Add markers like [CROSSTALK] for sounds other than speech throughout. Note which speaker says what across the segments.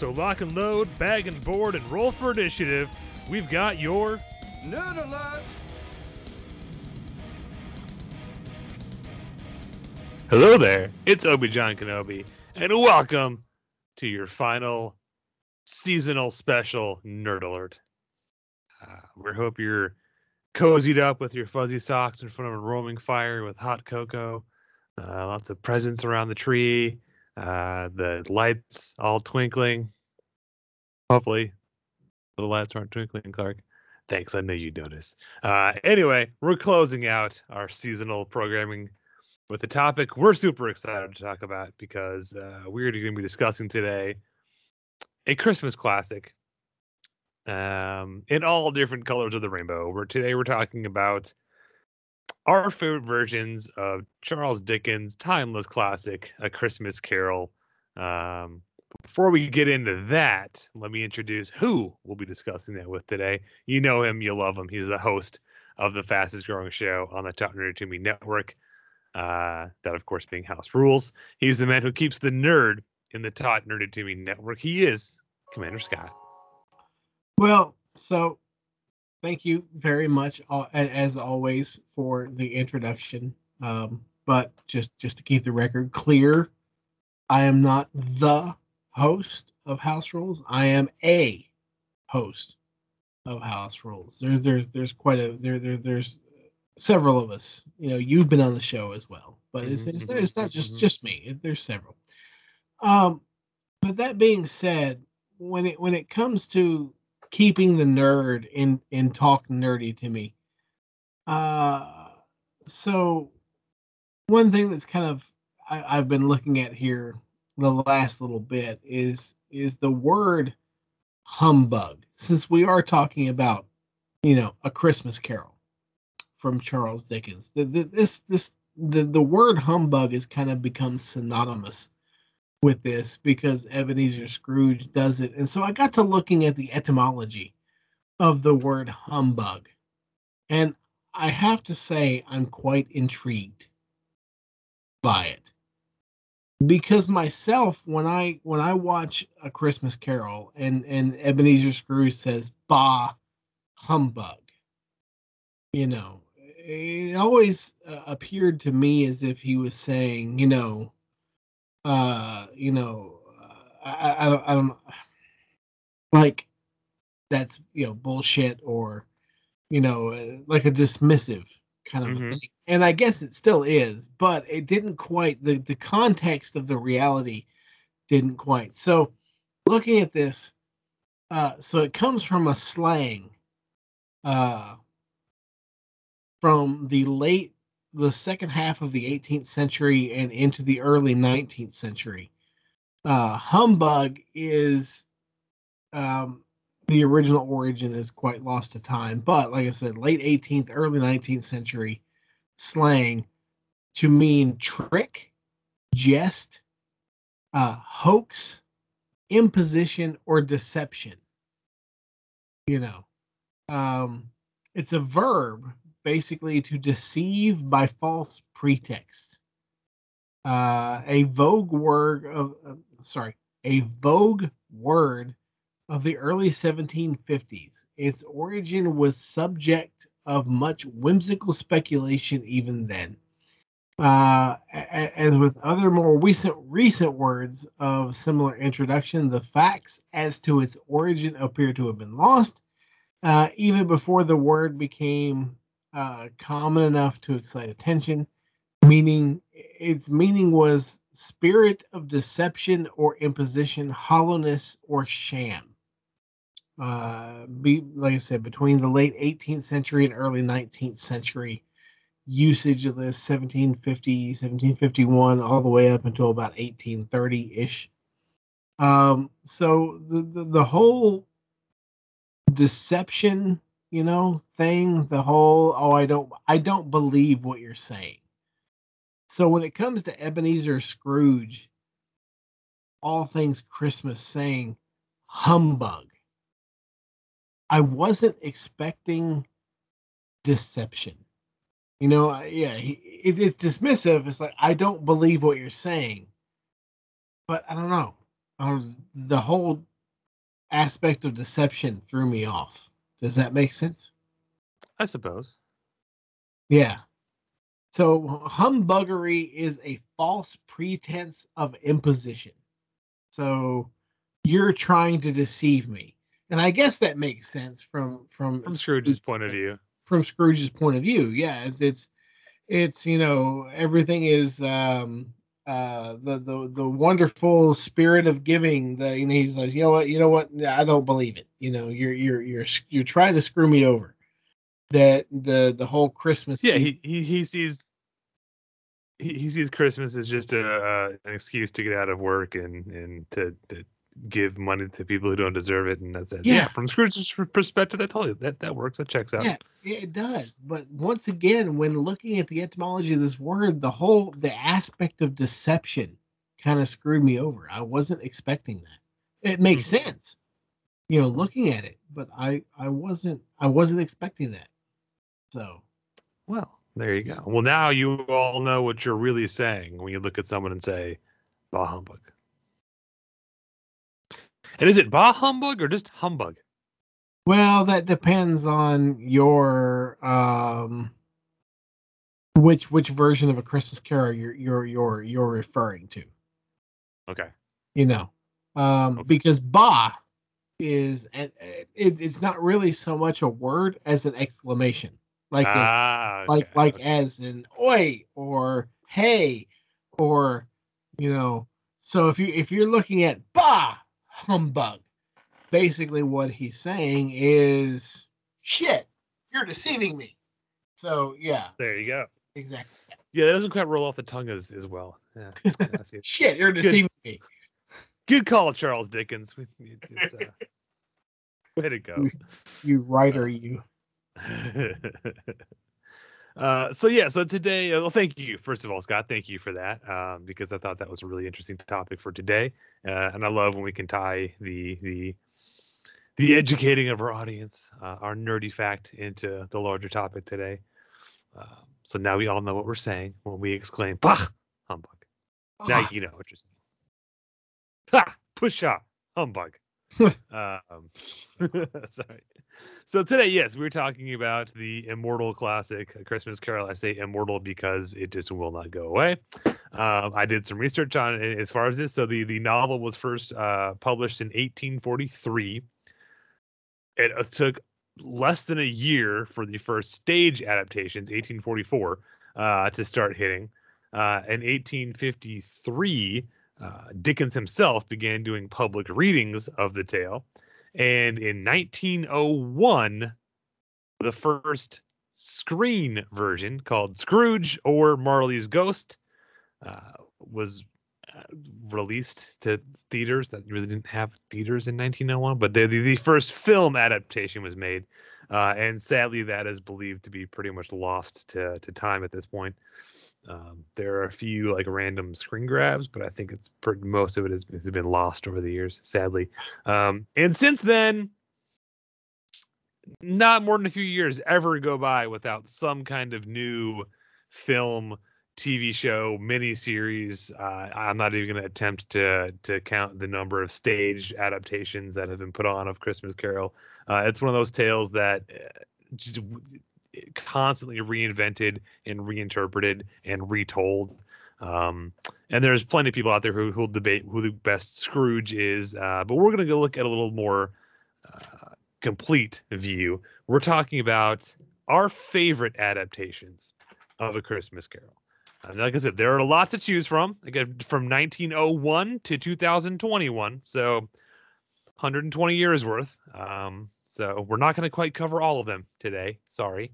Speaker 1: So lock and load, bag and board, and roll for initiative. We've got your
Speaker 2: Nerd alert!
Speaker 1: Hello there, it's Obi John Kenobi, and welcome to your final seasonal special Nerd Alert. Uh, we hope you're cozied up with your fuzzy socks in front of a roaming fire with hot cocoa, uh, lots of presents around the tree, uh, the lights all twinkling. Hopefully, the lights aren't twinkling, Clark. Thanks, I know you noticed. Uh, anyway, we're closing out our seasonal programming with a topic we're super excited to talk about because uh, we're going to be discussing today a Christmas classic um, in all different colors of the rainbow. We're today we're talking about our favorite versions of Charles Dickens' timeless classic, A Christmas Carol. Um, before we get into that, let me introduce who we'll be discussing that with today. You know him, you love him. He's the host of the fastest growing show on the Talk Nerdy to Me network uh, that of course being House Rules. He's the man who keeps the nerd in the Talk Nerdy to Me network. He is Commander Scott.
Speaker 3: Well, so thank you very much, as always, for the introduction. Um, but just just to keep the record clear, I am not the host of House Rules. I am a host of House Rules. There's there's there's quite a there there there's several of us. You know, you've been on the show as well, but it's
Speaker 1: Mhm,
Speaker 3: it's,
Speaker 1: mhm,
Speaker 3: it's not just
Speaker 1: mhm.
Speaker 3: just me. There's several. Um, but that being said, when it when it comes to keeping the nerd in in talk nerdy to me, uh, so one thing that's kind of I, I've been looking at here the last little bit is is the word humbug. Since we are talking about you know a Christmas Carol from Charles Dickens, the, the, this this the the word humbug has kind of become synonymous with this because Ebenezer Scrooge does it. And so I got to looking at the etymology of the word humbug. And I have to say, I'm quite intrigued by it. Because myself, when I when I watch a Christmas Carol and and Ebenezer Scrooge says "Bah, humbug," you know, it always uh, appeared to me as if he was saying, you know, uh you know uh, I, I, don't i don't like that's you know bullshit or you know uh, like a dismissive kind of a
Speaker 1: Mhm.
Speaker 3: thing and i guess it still is but it didn't quite the the context of the reality didn't quite so looking at this uh so it comes from a slang uh from the late the second half of the 18th century and into the early 19th century. Uh, humbug is um, the original origin is quite lost to time, but like I said, late 18th, early 19th century slang to mean trick, jest, uh, hoax, imposition, or deception. You know, um, it's a verb basically to deceive by false pretext. Uh, a vogue word of uh, sorry, a vogue word of the early 1750s. Its origin was subject of much whimsical speculation even then. Uh, as with other more recent recent words of similar introduction, the facts as to its origin appear to have been lost, uh, even before the word became uh, common enough to excite attention. Meaning, its meaning was spirit of deception or imposition, hollowness or sham. Uh, be like I said, between the late 18th century and early 19th century usage of this 1750 1751 all the way up until about 1830-ish um so the the, the whole deception you know thing the whole oh i don't i don't believe what you're saying so when it comes to ebenezer scrooge all things christmas saying humbug i wasn't expecting deception you know, yeah, it, it's dismissive. It's like I don't believe what you're saying, but I don't know. I was, the whole aspect of deception threw me off. Does that make sense?
Speaker 1: I suppose.
Speaker 3: Yeah. So humbuggery is a false pretense of imposition. So you're trying to deceive me, and I guess that makes sense from from
Speaker 1: From Scrooge's point of view.
Speaker 3: from Scrooge's point of view. Yeah, it's it's it's you know everything is um uh the the the wonderful spirit of giving you know he's like you know what? You know what? I don't believe it. You know you're you're you're you're trying to screw me over. That the the whole Christmas
Speaker 1: Yeah,
Speaker 3: season-
Speaker 1: he, he he sees he, he sees Christmas as just a uh, an excuse to get out of work and and to, to give money to people who don't deserve it, and that's it.
Speaker 3: Yeah.
Speaker 1: from Scrooge's perspective, that totally that that works. That checks out.
Speaker 3: Yeah, it does. But once again, when looking at the etymology of this word, the whole the aspect of deception kind of screwed me over. I wasn't expecting that. It makes
Speaker 1: Mm-hmm.
Speaker 3: sense, you know, looking at it, but I I wasn't I wasn't expecting that. So
Speaker 1: Well, there you go. Well, now you all know what you're really saying when you look at someone and say, "Bah humbug." And is it bah humbug or just humbug?
Speaker 3: well, that depends on your um which which version of a Christmas Carol you're you're you're you're referring to.
Speaker 1: Okay.
Speaker 3: you know um
Speaker 1: Okay.
Speaker 3: because ba is and it's it's not really so much a word as an exclamation like
Speaker 1: ah,
Speaker 3: like
Speaker 1: okay,
Speaker 3: like
Speaker 1: okay.
Speaker 3: as in oi or hey or you know so if you if you're looking at ba humbug basically what he's saying is shit you're deceiving me so yeah
Speaker 1: there you go.
Speaker 3: exactly
Speaker 1: Yeah, that doesn't quite roll off the tongue as as well. Yeah, [LAUGHS] yeah,
Speaker 3: shit you're deceiving me
Speaker 1: Good call, Charles Dickens. It's, uh, [LAUGHS] way to go.
Speaker 3: you writer you [LAUGHS]
Speaker 1: uh, so yeah, so today, uh, well, thank you first of all, Scott. Thank you for that um, because I thought that was a really interesting topic for today, uh, and I love when we can tie the the the educating of our audience, uh, our nerdy fact, into the larger topic today. Uh, so now we all know what we're saying when we exclaim "Bah, humbug." Now you know what you're saying. Ha! Pusha! Humbug. [LAUGHS] um, [LAUGHS] sorry. So today, yes, we're talking about the immortal classic A Christmas Carol. I say immortal because it just will not go away. Um, I did some research on it as far as this. So the the novel was first uh, published in 1843. It uh, took less than a year for the first stage adaptations, 1844, uh, to start hitting. Uh, in 1853, uh, Dickens himself began doing public readings of the tale. And in 1901, the first screen version called Scrooge or Marley's Ghost uh, was uh, released to theaters that really didn't have theaters in 1901, but the, the, the first film adaptation was made. Uh, and sadly, that is believed to be pretty much lost to, to time at this point. Um, there are a few like random screen grabs, but I think it's per- most of it has, has been lost over the years, sadly. Um, and since then, not more than a few years ever go by without some kind of new film, TV show, miniseries. Uh, I'm not even going to attempt to to count the number of stage adaptations that have been put on of Christmas Carol. Uh, it's one of those tales that uh, just constantly reinvented and reinterpreted and retold. Um, and there's plenty of people out there who who'll debate who the best Scrooge is. Uh, but we're gonna go look at a little more uh, complete view. We're talking about our favorite adaptations of A Christmas Carol. And like I said, there are a lot to choose from. Again, from 1901 to 2021, so 120 years worth. Um, so we're not going to quite cover all of them today. Sorry,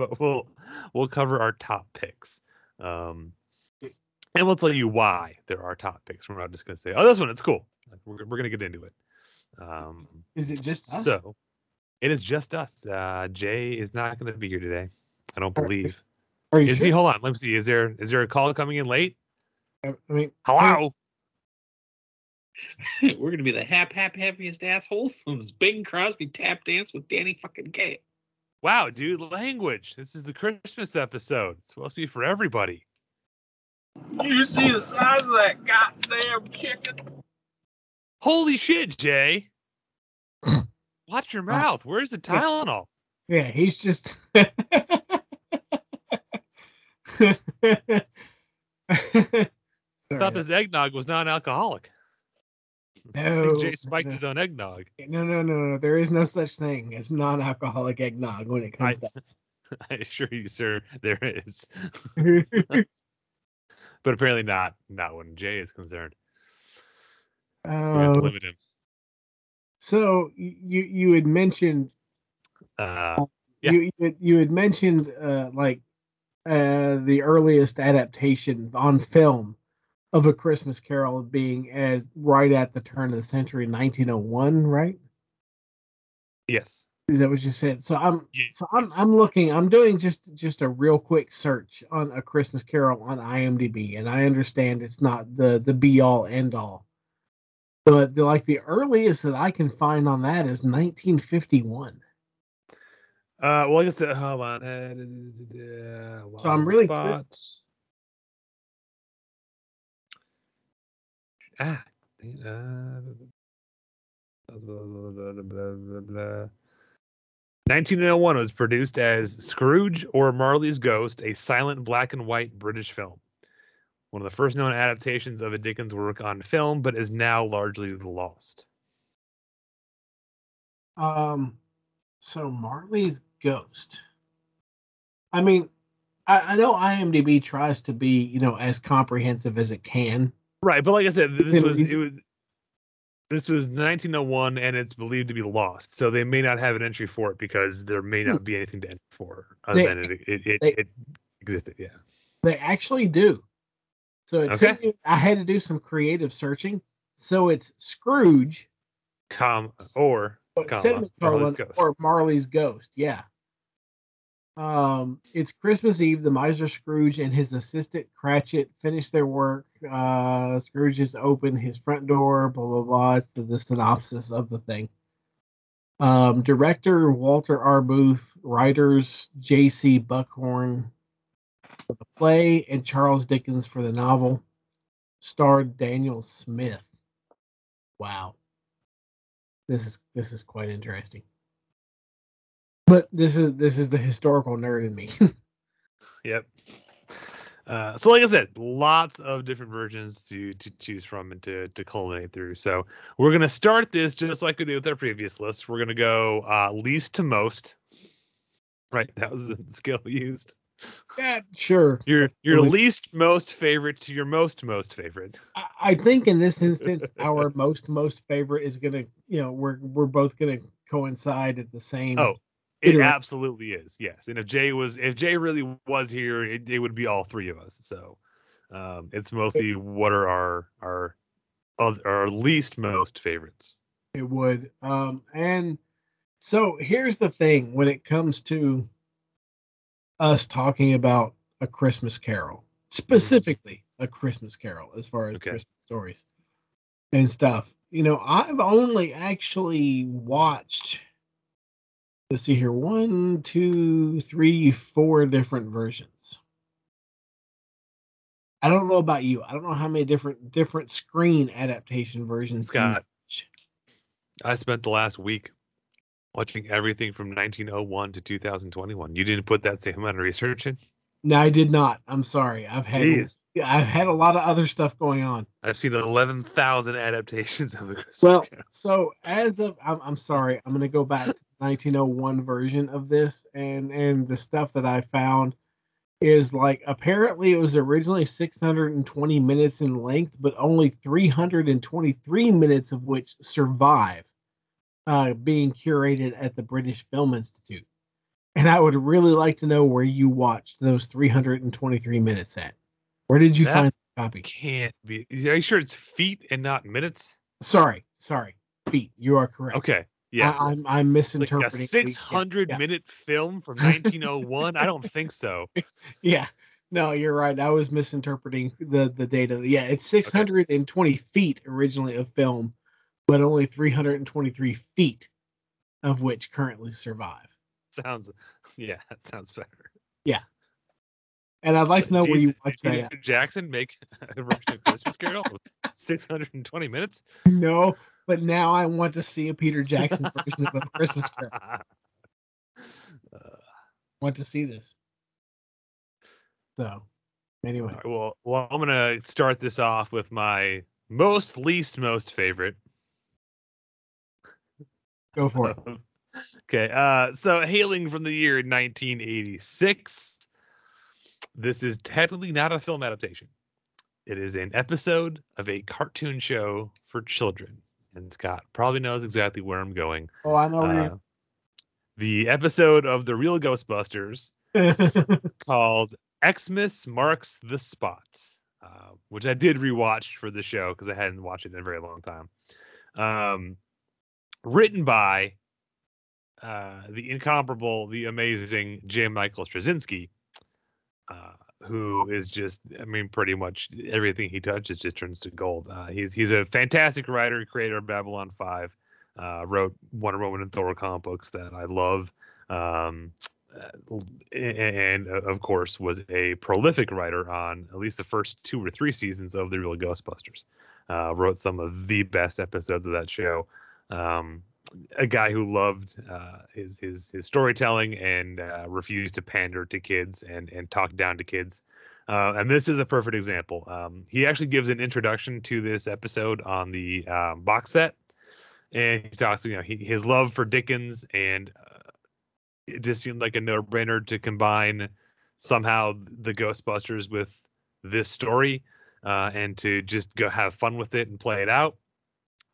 Speaker 1: [LAUGHS] but we'll we'll cover our top picks. Um, and we'll tell you why there are top picks. We're not just going to say, "Oh, this one it's cool." We're we're going to get into it. Um,
Speaker 3: Is it just us?
Speaker 1: so it is just us. Uh, Jay is not going to be here today. I don't believe.
Speaker 3: Are you
Speaker 1: Is
Speaker 3: sure?
Speaker 1: he? Hold on. Let me see. Is there is there a call coming in late?
Speaker 3: I mean,
Speaker 1: Hello. [LAUGHS]
Speaker 4: We're gonna be the hap hap happiest assholes on this Bing Crosby tap dance with Danny fucking Kaye.
Speaker 1: Wow, dude, language. This is the Christmas episode. It's supposed to be for everybody.
Speaker 4: You see the size of that goddamn chicken?
Speaker 1: Holy shit, Jay. [CLEARS THROAT] Watch your mouth. Where's the Tylenol?
Speaker 3: Yeah, he's just.
Speaker 1: I [LAUGHS] thought this eggnog was non-alcoholic. I
Speaker 3: No,
Speaker 1: think Jay spiked
Speaker 3: no,
Speaker 1: his own eggnog.
Speaker 3: no, no, no, no. There is no such thing as non-alcoholic eggnog when it comes to us. [LAUGHS]
Speaker 1: I assure you, sir, there is. [LAUGHS] But apparently not. Not when Jay is concerned.
Speaker 3: Um,
Speaker 1: limit him.
Speaker 3: so you you had mentioned
Speaker 1: Uh, Yeah.
Speaker 3: you you had, you had mentioned uh, like uh, the earliest adaptation on film of a Christmas Carol being as right at the turn of the century, 1901, right?
Speaker 1: yes.
Speaker 3: Is that what you said? So I'm
Speaker 1: Yes.
Speaker 3: so I'm I'm looking. I'm doing just just a real quick search on a Christmas Carol on IMDb, and I understand it's not the the be all end all, but the, like the earliest that I can find on that is 1951.
Speaker 1: Uh, well, I guess the, hold on. Uh, uh,
Speaker 3: So I'm really
Speaker 1: Ah, dang, uh, blah, blah, blah, blah, blah, blah, blah. 1901 was produced as Scrooge or Marley's Ghost, a silent black and white British film. One of the first known adaptations of a Dickens work on film, but is now largely lost.
Speaker 3: Um, so Marley's Ghost. I mean, I, I know IMDb tries to be you know as comprehensive as it can.
Speaker 1: Right, but like I said, this was it was this was 1901, and it's believed to be lost. So they may not have an entry for it because there may hmm. not be anything to enter for other
Speaker 3: They-
Speaker 1: than it it, it,
Speaker 3: they-
Speaker 1: it existed. Yeah.
Speaker 3: They actually do. So it
Speaker 1: Okay.
Speaker 3: took me, I had to do some creative searching. So it's Scrooge,
Speaker 1: Com or Comma, Marley's
Speaker 3: or Marley's Ghost. Yeah. Um, it's Christmas Eve. The miser Scrooge and his assistant Cratchit finish their work. Uh, Scrooge is open his front door. Blah blah blah. It's the, the synopsis of the thing. Um, director Walter R. Booth, writers J.C. Buckstone for the play and Charles Dickens for the novel. Starred Daniel Smith. Wow this is this is quite interesting. But this is this is the historical nerd in me. [LAUGHS]
Speaker 1: Yep. Uh, so like I said, lots of different versions to to choose from and to to culminate through. So we're gonna start this just like we did with our previous list. We're gonna go uh, least to most. Right, that was the [LAUGHS] scale we used.
Speaker 3: yeah, sure.
Speaker 1: Your your
Speaker 3: really-
Speaker 1: least most favorite to your most most favorite.
Speaker 3: I, I think in this instance, our [LAUGHS] most most favorite is gonna, you know, we're we're both gonna coincide at the same.
Speaker 1: Oh, it
Speaker 3: Iterate.
Speaker 1: absolutely is. Yes, and if Jay was if Jay really was here, it, it would be all three of us. So um, it's mostly what are our our our least most favorites.
Speaker 3: It would. Um, and so here's the thing when it comes to us talking about a Christmas Carol, specifically a Christmas Carol, as far as
Speaker 1: Okay.
Speaker 3: Christmas stories and stuff. You know, I've only actually watched, let's see here, one, two, three, four different versions. I don't know about you. I don't know how many different different screen adaptation versions.
Speaker 1: Scott. I spent the last week Watching everything from 1901 to 2021. You didn't put that same amount of research in?
Speaker 3: No, I did not. I'm sorry. I've had
Speaker 1: Jeez.
Speaker 3: I've had a lot of other stuff going on.
Speaker 1: I've seen 11,000 adaptations of a Christmas
Speaker 3: Well,
Speaker 1: Carol.
Speaker 3: so as of I'm, I'm sorry, I'm gonna go back to [LAUGHS] 1901 version of this, and and the stuff that I found is like apparently it was originally 620 minutes in length, but only 323 minutes of which survive uh, being curated at the British Film Institute. And I would really like to know where you watched those 323 minutes at. Where did you
Speaker 1: That-
Speaker 3: find the copy?
Speaker 1: Can't be. Are you sure it's feet and not minutes?
Speaker 3: Sorry, sorry, feet. You are correct.
Speaker 1: Okay. Yeah.
Speaker 3: I, I'm I'm
Speaker 1: like
Speaker 3: misinterpreting.
Speaker 1: a 600
Speaker 3: yeah.
Speaker 1: minute film from [LAUGHS] 1901? I don't think so. [LAUGHS]
Speaker 3: Yeah. No, you're right. I was misinterpreting the the data. Yeah, it's 620 feet originally of film, but only 323 feet of which currently survive.
Speaker 1: Sounds, yeah, [LAUGHS] that sounds better.
Speaker 3: And I'd like to know where you
Speaker 1: Jesus, did
Speaker 3: that. At.
Speaker 1: Jackson make [LAUGHS] a of Christmas Carol 620 minutes?
Speaker 3: No, but now I want to see a Peter Jackson version of a Christmas [LAUGHS] Carol.
Speaker 1: Uh,
Speaker 3: want to see this. So, anyway,
Speaker 1: right, well, well, I'm gonna start this off with my most least most favorite.
Speaker 3: go for it. [LAUGHS]
Speaker 1: okay, uh, so hailing from the year 1986, this is technically not a film adaptation. It is an episode of a cartoon show for children, and Scott probably knows exactly where I'm going.
Speaker 3: Oh, I know
Speaker 1: Uh, the episode of the Real Ghostbusters [LAUGHS] called Xmas Marks the Spot, uh, which I did rewatch for the show because I hadn't watched it in a very long time. Um, written by uh, the incomparable, the amazing J. Michael Straczynski, uh, who is just, I mean, pretty much everything he touches just turns to gold. Uh, he's he's a fantastic writer, creator of Babylon Five. Uh, wrote Wonder Woman and Thor comic books that I love. Um, uh, and uh, of course was a prolific writer on at least the first two or three seasons of the real ghostbusters uh, wrote some of the best episodes of that show um, a guy who loved uh, his his his storytelling and uh, refused to pander to kids and and talk down to kids. Uh, and this is a perfect example. Um, he actually gives an introduction to this episode on the um, box set. And he talks you know he, his love for dickens and uh, it just seemed like a no-brainer to combine somehow the Ghostbusters with this story uh, and to just go have fun with it and play it out.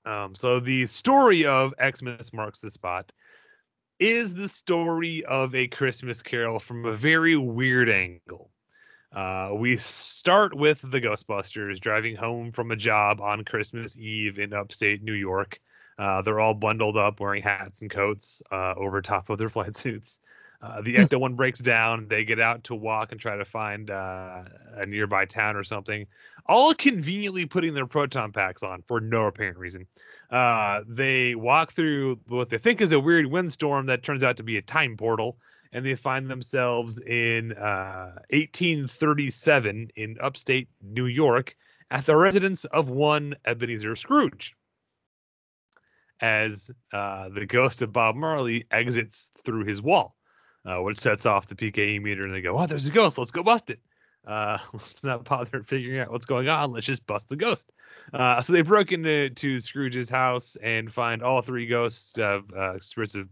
Speaker 1: Um, so the story of Xmas marks the spot is the story of a Christmas Carol from a very weird angle. Uh, we start with the Ghostbusters driving home from a job on Christmas Eve in upstate New York. Uh, they're all bundled up, wearing hats and coats uh, over top of their flight suits. Uh, the Ecto one breaks down. They get out to walk and try to find uh, a nearby town or something. All conveniently putting their proton packs on for no apparent reason. Uh, they walk through what they think is a weird windstorm that turns out to be a time portal, and they find themselves in uh, 1837 in upstate New York at the residence of one Ebenezer Scrooge as uh, the ghost of Bob Marley exits through his wall, uh, which sets off the PKE meter. And they go, "Oh, there's a ghost. Let's go bust it. Uh, [LAUGHS] let's not bother figuring out what's going on. Let's just bust the ghost." Uh, so they broke into to Scrooge's house and find all three ghosts of uh, spirits of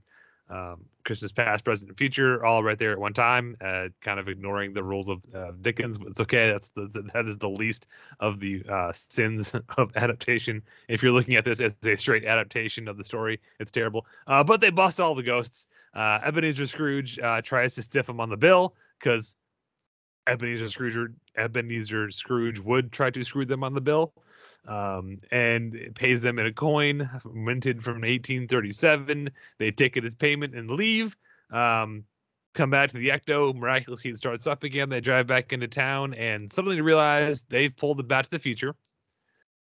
Speaker 1: um, Christmas past, present, and future, all right there at one time, uh, kind of ignoring the rules of uh, Dickens. But it's okay. That's the, the that is the least of the uh, sins [LAUGHS] of adaptation. If you're looking at this as a straight adaptation of the story, it's terrible. Uh, but they bust all the ghosts. Uh, Ebenezer Scrooge uh, tries to stiff him on the bill because Ebenezer Scrooge Ebenezer Scrooge would try to screw them on the bill, um, and pays them in a coin minted from 1837. They take it as payment and leave. Um, come back to the Ecto. Miraculously, it starts up again. They drive back into town, and suddenly realize they've pulled it back to the future.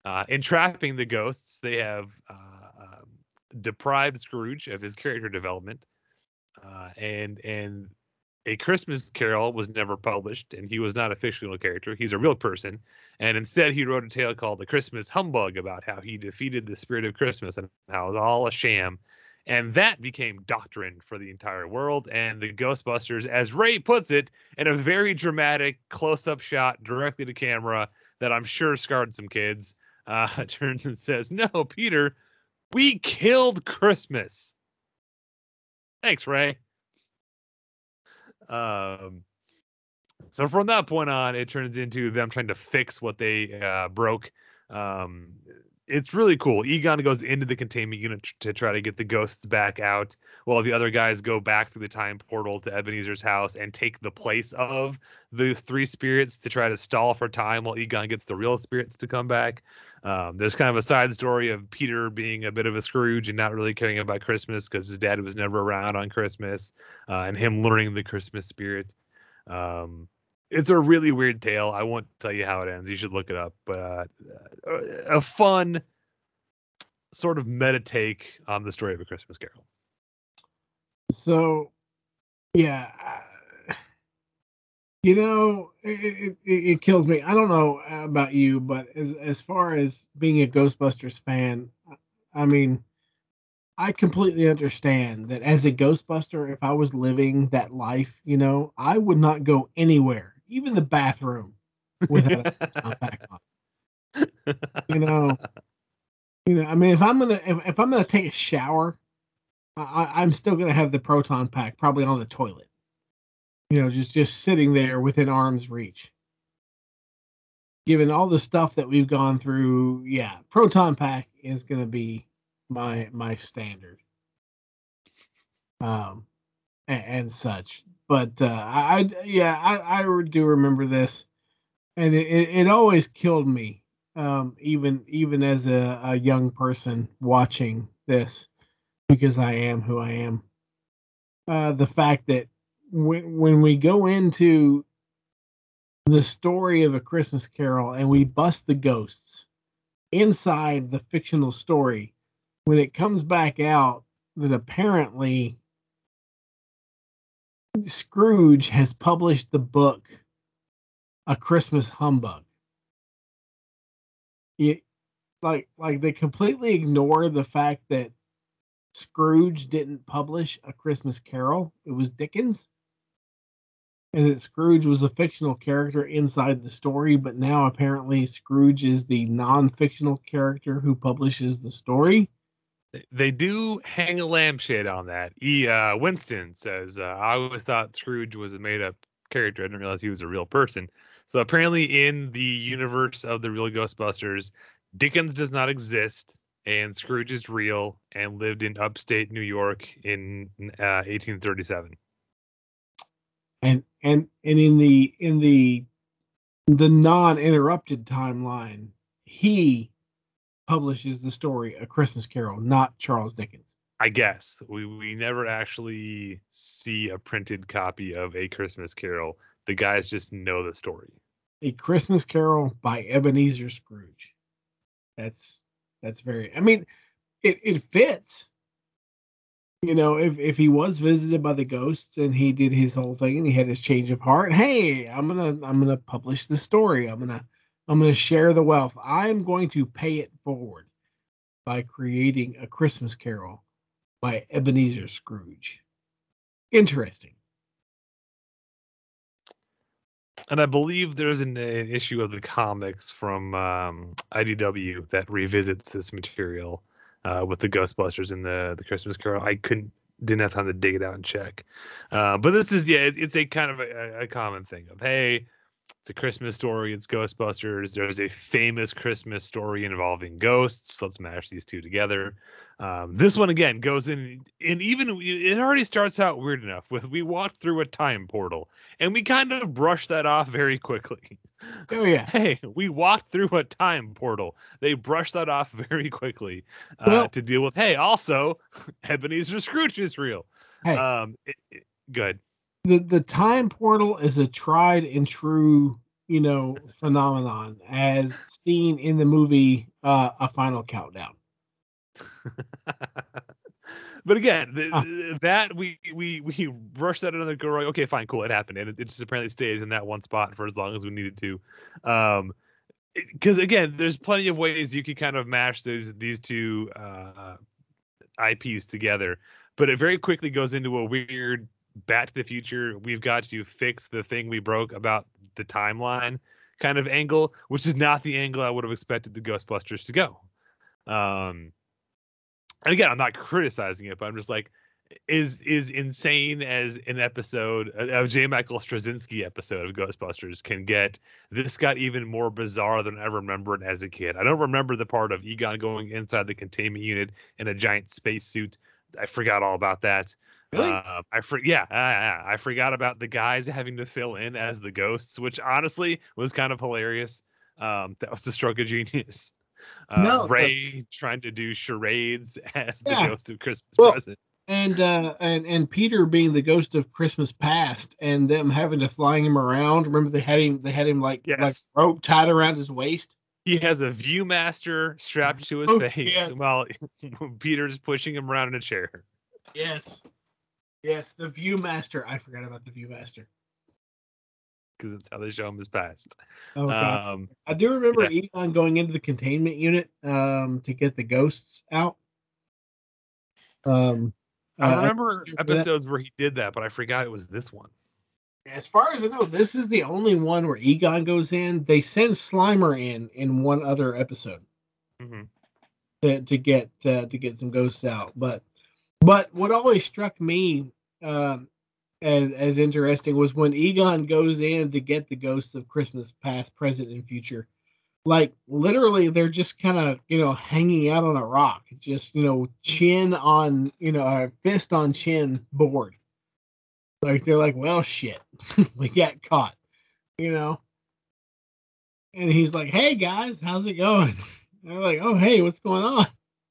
Speaker 1: Uh, entrapping the ghosts, they have uh, um, deprived Scrooge of his character development, uh, and and a Christmas Carol was never published, and he was not a fictional character. He's a real person, and instead he wrote a tale called "The Christmas Humbug" about how he defeated the spirit of Christmas and how it was all a sham. And that became doctrine for the entire world. And the Ghostbusters, as Ray puts it, in a very dramatic close up shot directly to camera that I'm sure scarred some kids, uh, [LAUGHS] turns and says, No, Peter, we killed Christmas. Thanks, Ray. Um, so from that point on, it turns into them trying to fix what they uh, broke. Um, it's really cool. Egon goes into the containment unit to try to get the ghosts back out, while the other guys go back through the time portal to Ebenezer's house and take the place of the three spirits to try to stall for time while Egon gets the real spirits to come back. Um, there's kind of a side story of Peter being a bit of a Scrooge and not really caring about Christmas because his dad was never around on Christmas, uh, and him learning the Christmas spirit. Um, it's a really weird tale. I won't tell you how it ends. You should look it up. But uh, a fun sort of meta take on the story of a Christmas Carol.
Speaker 3: So, yeah, you know, it, it, it kills me. I don't know about you, but as as far as being a Ghostbusters fan, I mean, I completely understand that as a Ghostbuster, if I was living that life, you know, I would not go anywhere, even the bathroom, without a [LAUGHS] on. You know, you know. I mean, if I'm gonna if, if I'm gonna take a shower, I, I'm still gonna have the proton pack probably on the toilet. You know, just just sitting there within arm's reach. Given all the stuff that we've gone through, yeah, proton pack is gonna be my my standard. Um, and, and such. But uh, I, I yeah, I, I do remember this, and it, it, it always killed me um, even even as a, a young person watching this because I am who I am. Uh, the fact that when when we go into the story of a Christmas Carol and we bust the ghosts inside the fictional story, when it comes back out that apparently Scrooge has published the book A Christmas Humbug it, like like they completely ignore the fact that Scrooge didn't publish a Christmas Carol. It was Dickens. And that Scrooge was a fictional character inside the story, but now apparently Scrooge is the non-fictional character who publishes the story.
Speaker 1: They do hang a lampshade on that. E. Uh, Winston says, uh, "I always thought Scrooge was a made-up character. I didn't realize he was a real person." So apparently, in the universe of the real Ghostbusters, Dickens does not exist, and Scrooge is real and lived in upstate New York in uh, 1837.
Speaker 3: And and and in the in the the non-interrupted timeline, he publishes the story A Christmas Carol, not Charles Dickens.
Speaker 1: I guess we we never actually see a printed copy of A Christmas Carol the guys just know the story.
Speaker 3: A Christmas Carol by Ebenezer Scrooge. That's that's very. I mean, it it fits. You know, if if he was visited by the ghosts and he did his whole thing and he had his change of heart, hey, I'm gonna I'm gonna publish the story. I'm gonna I'm gonna share the wealth. I'm going to pay it forward by creating a Christmas Carol by Ebenezer Scrooge. Interesting.
Speaker 1: and I believe there's an, an, issue of the comics from um, IDW that revisits this material uh, with the Ghostbusters and the the Christmas Carol. I couldn't didn't have time to dig it out and check, uh, but this is yeah, it, it's a kind of a, a common thing of hey, it's a Christmas story. It's Ghostbusters. There's a famous Christmas story involving ghosts. Let's mash these two together. Um, this one again goes in, and even it already starts out weird enough with we walk through a time portal, and we kind of brush that off very quickly.
Speaker 3: Oh yeah. [LAUGHS]
Speaker 1: Hey, we walked through a time portal. They brushed that off [LAUGHS] very quickly uh, well, to deal with. Hey, also, [LAUGHS] Ebenezer Scrooge is real.
Speaker 3: Hey,
Speaker 1: um, it, it, good
Speaker 3: the the time portal is a tried and true you know phenomenon as seen in the movie uh, a final countdown
Speaker 1: but again the, that we we we rush that another go okay fine cool it happened and it, it, just apparently stays in that one spot for as long as we needed to um because again there's plenty of ways you can kind of mash those these two uh IPs together. But it very quickly goes into a weird Back to the Future. We've got to fix the thing we broke about the timeline kind of angle, which is not the angle I would have expected the Ghostbusters to go. Um, and again, I'm not criticizing it, but I'm just like, is is insane as an episode of J. Michael Straczynski episode of Ghostbusters can get. This got even more bizarre than I remember it as a kid. I don't remember the part of Egon going inside the containment unit in a giant spacesuit. I forgot all about that.
Speaker 3: Really?
Speaker 1: Uh, I for yeah, uh, I forgot about the guys having to fill in as the ghosts, which honestly was kind of hilarious. Um, that was the stroke of genius. Uh,
Speaker 3: No, the-
Speaker 1: Ray trying to do charades [LAUGHS] as the ghost of Christmas
Speaker 3: Well,
Speaker 1: present.
Speaker 3: and uh and and Peter being the ghost of Christmas past and them having to flying him around. Remember they had him they had him like like rope tied around his waist.
Speaker 1: He has a ViewMaster strapped to his
Speaker 3: Oh,
Speaker 1: face
Speaker 3: yes.
Speaker 1: while [LAUGHS] Peter's pushing him around in a chair.
Speaker 3: Yes. Yes, the Viewmaster. I forgot about the Viewmaster.
Speaker 1: Because that's how they show him his past.
Speaker 3: Oh.
Speaker 1: Um,
Speaker 3: I do remember Egon going into the containment unit um to get the ghosts out. Um
Speaker 1: I
Speaker 3: uh,
Speaker 1: remember
Speaker 3: remember that.
Speaker 1: episodes where he did that, but I forgot it was this one.
Speaker 3: As far as I know, this is the only one where Egon goes in. They send Slimer in in one other episode
Speaker 1: hmm
Speaker 3: to, to get uh, to get some ghosts out. But but what always struck me um, as as interesting was when Egon goes in to get the ghosts of Christmas past, present, and future. Like literally, they're just kind of you know hanging out on a rock, just you know chin on you know uh, fist on chin board. Like they're like, well, shit, [LAUGHS] we got caught, you know. And he's like, "Hey guys, how's it going?" And [LAUGHS] they're like, "Oh, hey, what's going on?"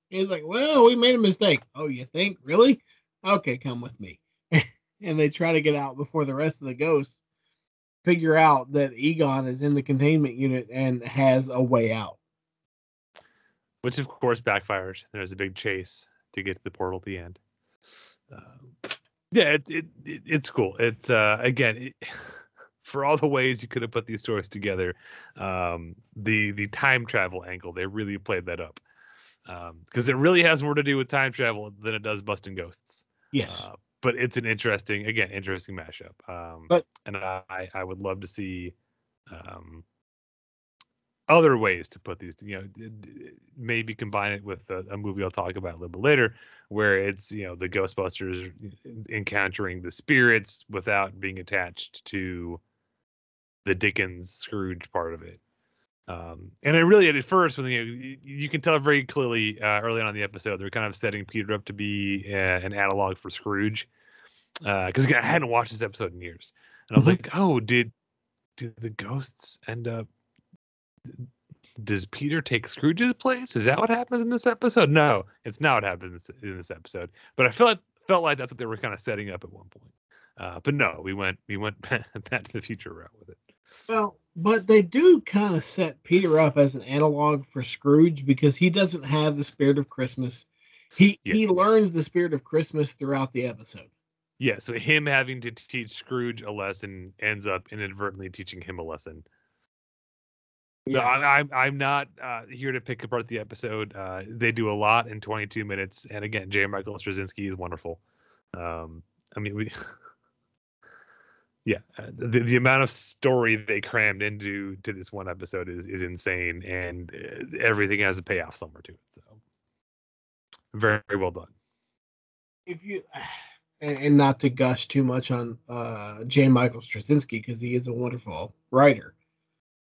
Speaker 3: He's like, "Well, we made a mistake." Oh, you think? Really? Okay, come with me. And they try to get out before the rest of the ghosts figure out that Egon is in the containment unit and has a way out.
Speaker 1: Which of course backfires. There's a big chase to get to the portal at the end. Um, yeah, it, it, it it's cool. It's uh again it, [LAUGHS] for all the ways you could have put these stories together. Um, the the time travel angle they really played that up because it really has more to do with time travel than it does busting ghosts.
Speaker 3: Yes.
Speaker 1: Uh, but it's an interesting, again, interesting mashup. Um,
Speaker 3: But-
Speaker 1: and I, I would love to see um, other ways to put these. You know, maybe combine it with a, a movie I'll talk about a little bit later, where it's you know the Ghostbusters encountering the spirits without being attached to the Dickens Scrooge part of it. Um, and I really, at first, when you, you you can tell very clearly uh, early on in the episode, they're kind of setting Peter up to be uh, an analog for Scrooge. Because again, I hadn't watched this episode in years, and I was
Speaker 3: Mhm.
Speaker 1: like, "Oh, did do the ghosts end up? Does Peter take Scrooge's place? Is that what happens in this episode? No, it's not what happens in this episode. But I felt felt like that's what they were kind of setting up at one point. Uh, but no, we went we went [LAUGHS] back to the future route with it.
Speaker 3: Well, but they do kind of set Peter up as an analog for Scrooge because he doesn't have the spirit of Christmas. He he learns the spirit of Christmas throughout the episode.
Speaker 1: Yeah, so him having to teach Scrooge a lesson ends up inadvertently teaching him a lesson. No, I, I'm I'm not uh, here to pick apart the episode. Uh, they do a lot in 22 minutes, and again, J. Michael Straczynski is wonderful. Um, I mean, we, [LAUGHS] yeah, uh, the the amount of story they crammed into to this one episode is is insane, and uh, everything has a payoff somewhere to it. So, very, very well done.
Speaker 3: if you [SIGHS] and, not to gush too much on uh J. Michael Straczynski because he is a wonderful writer,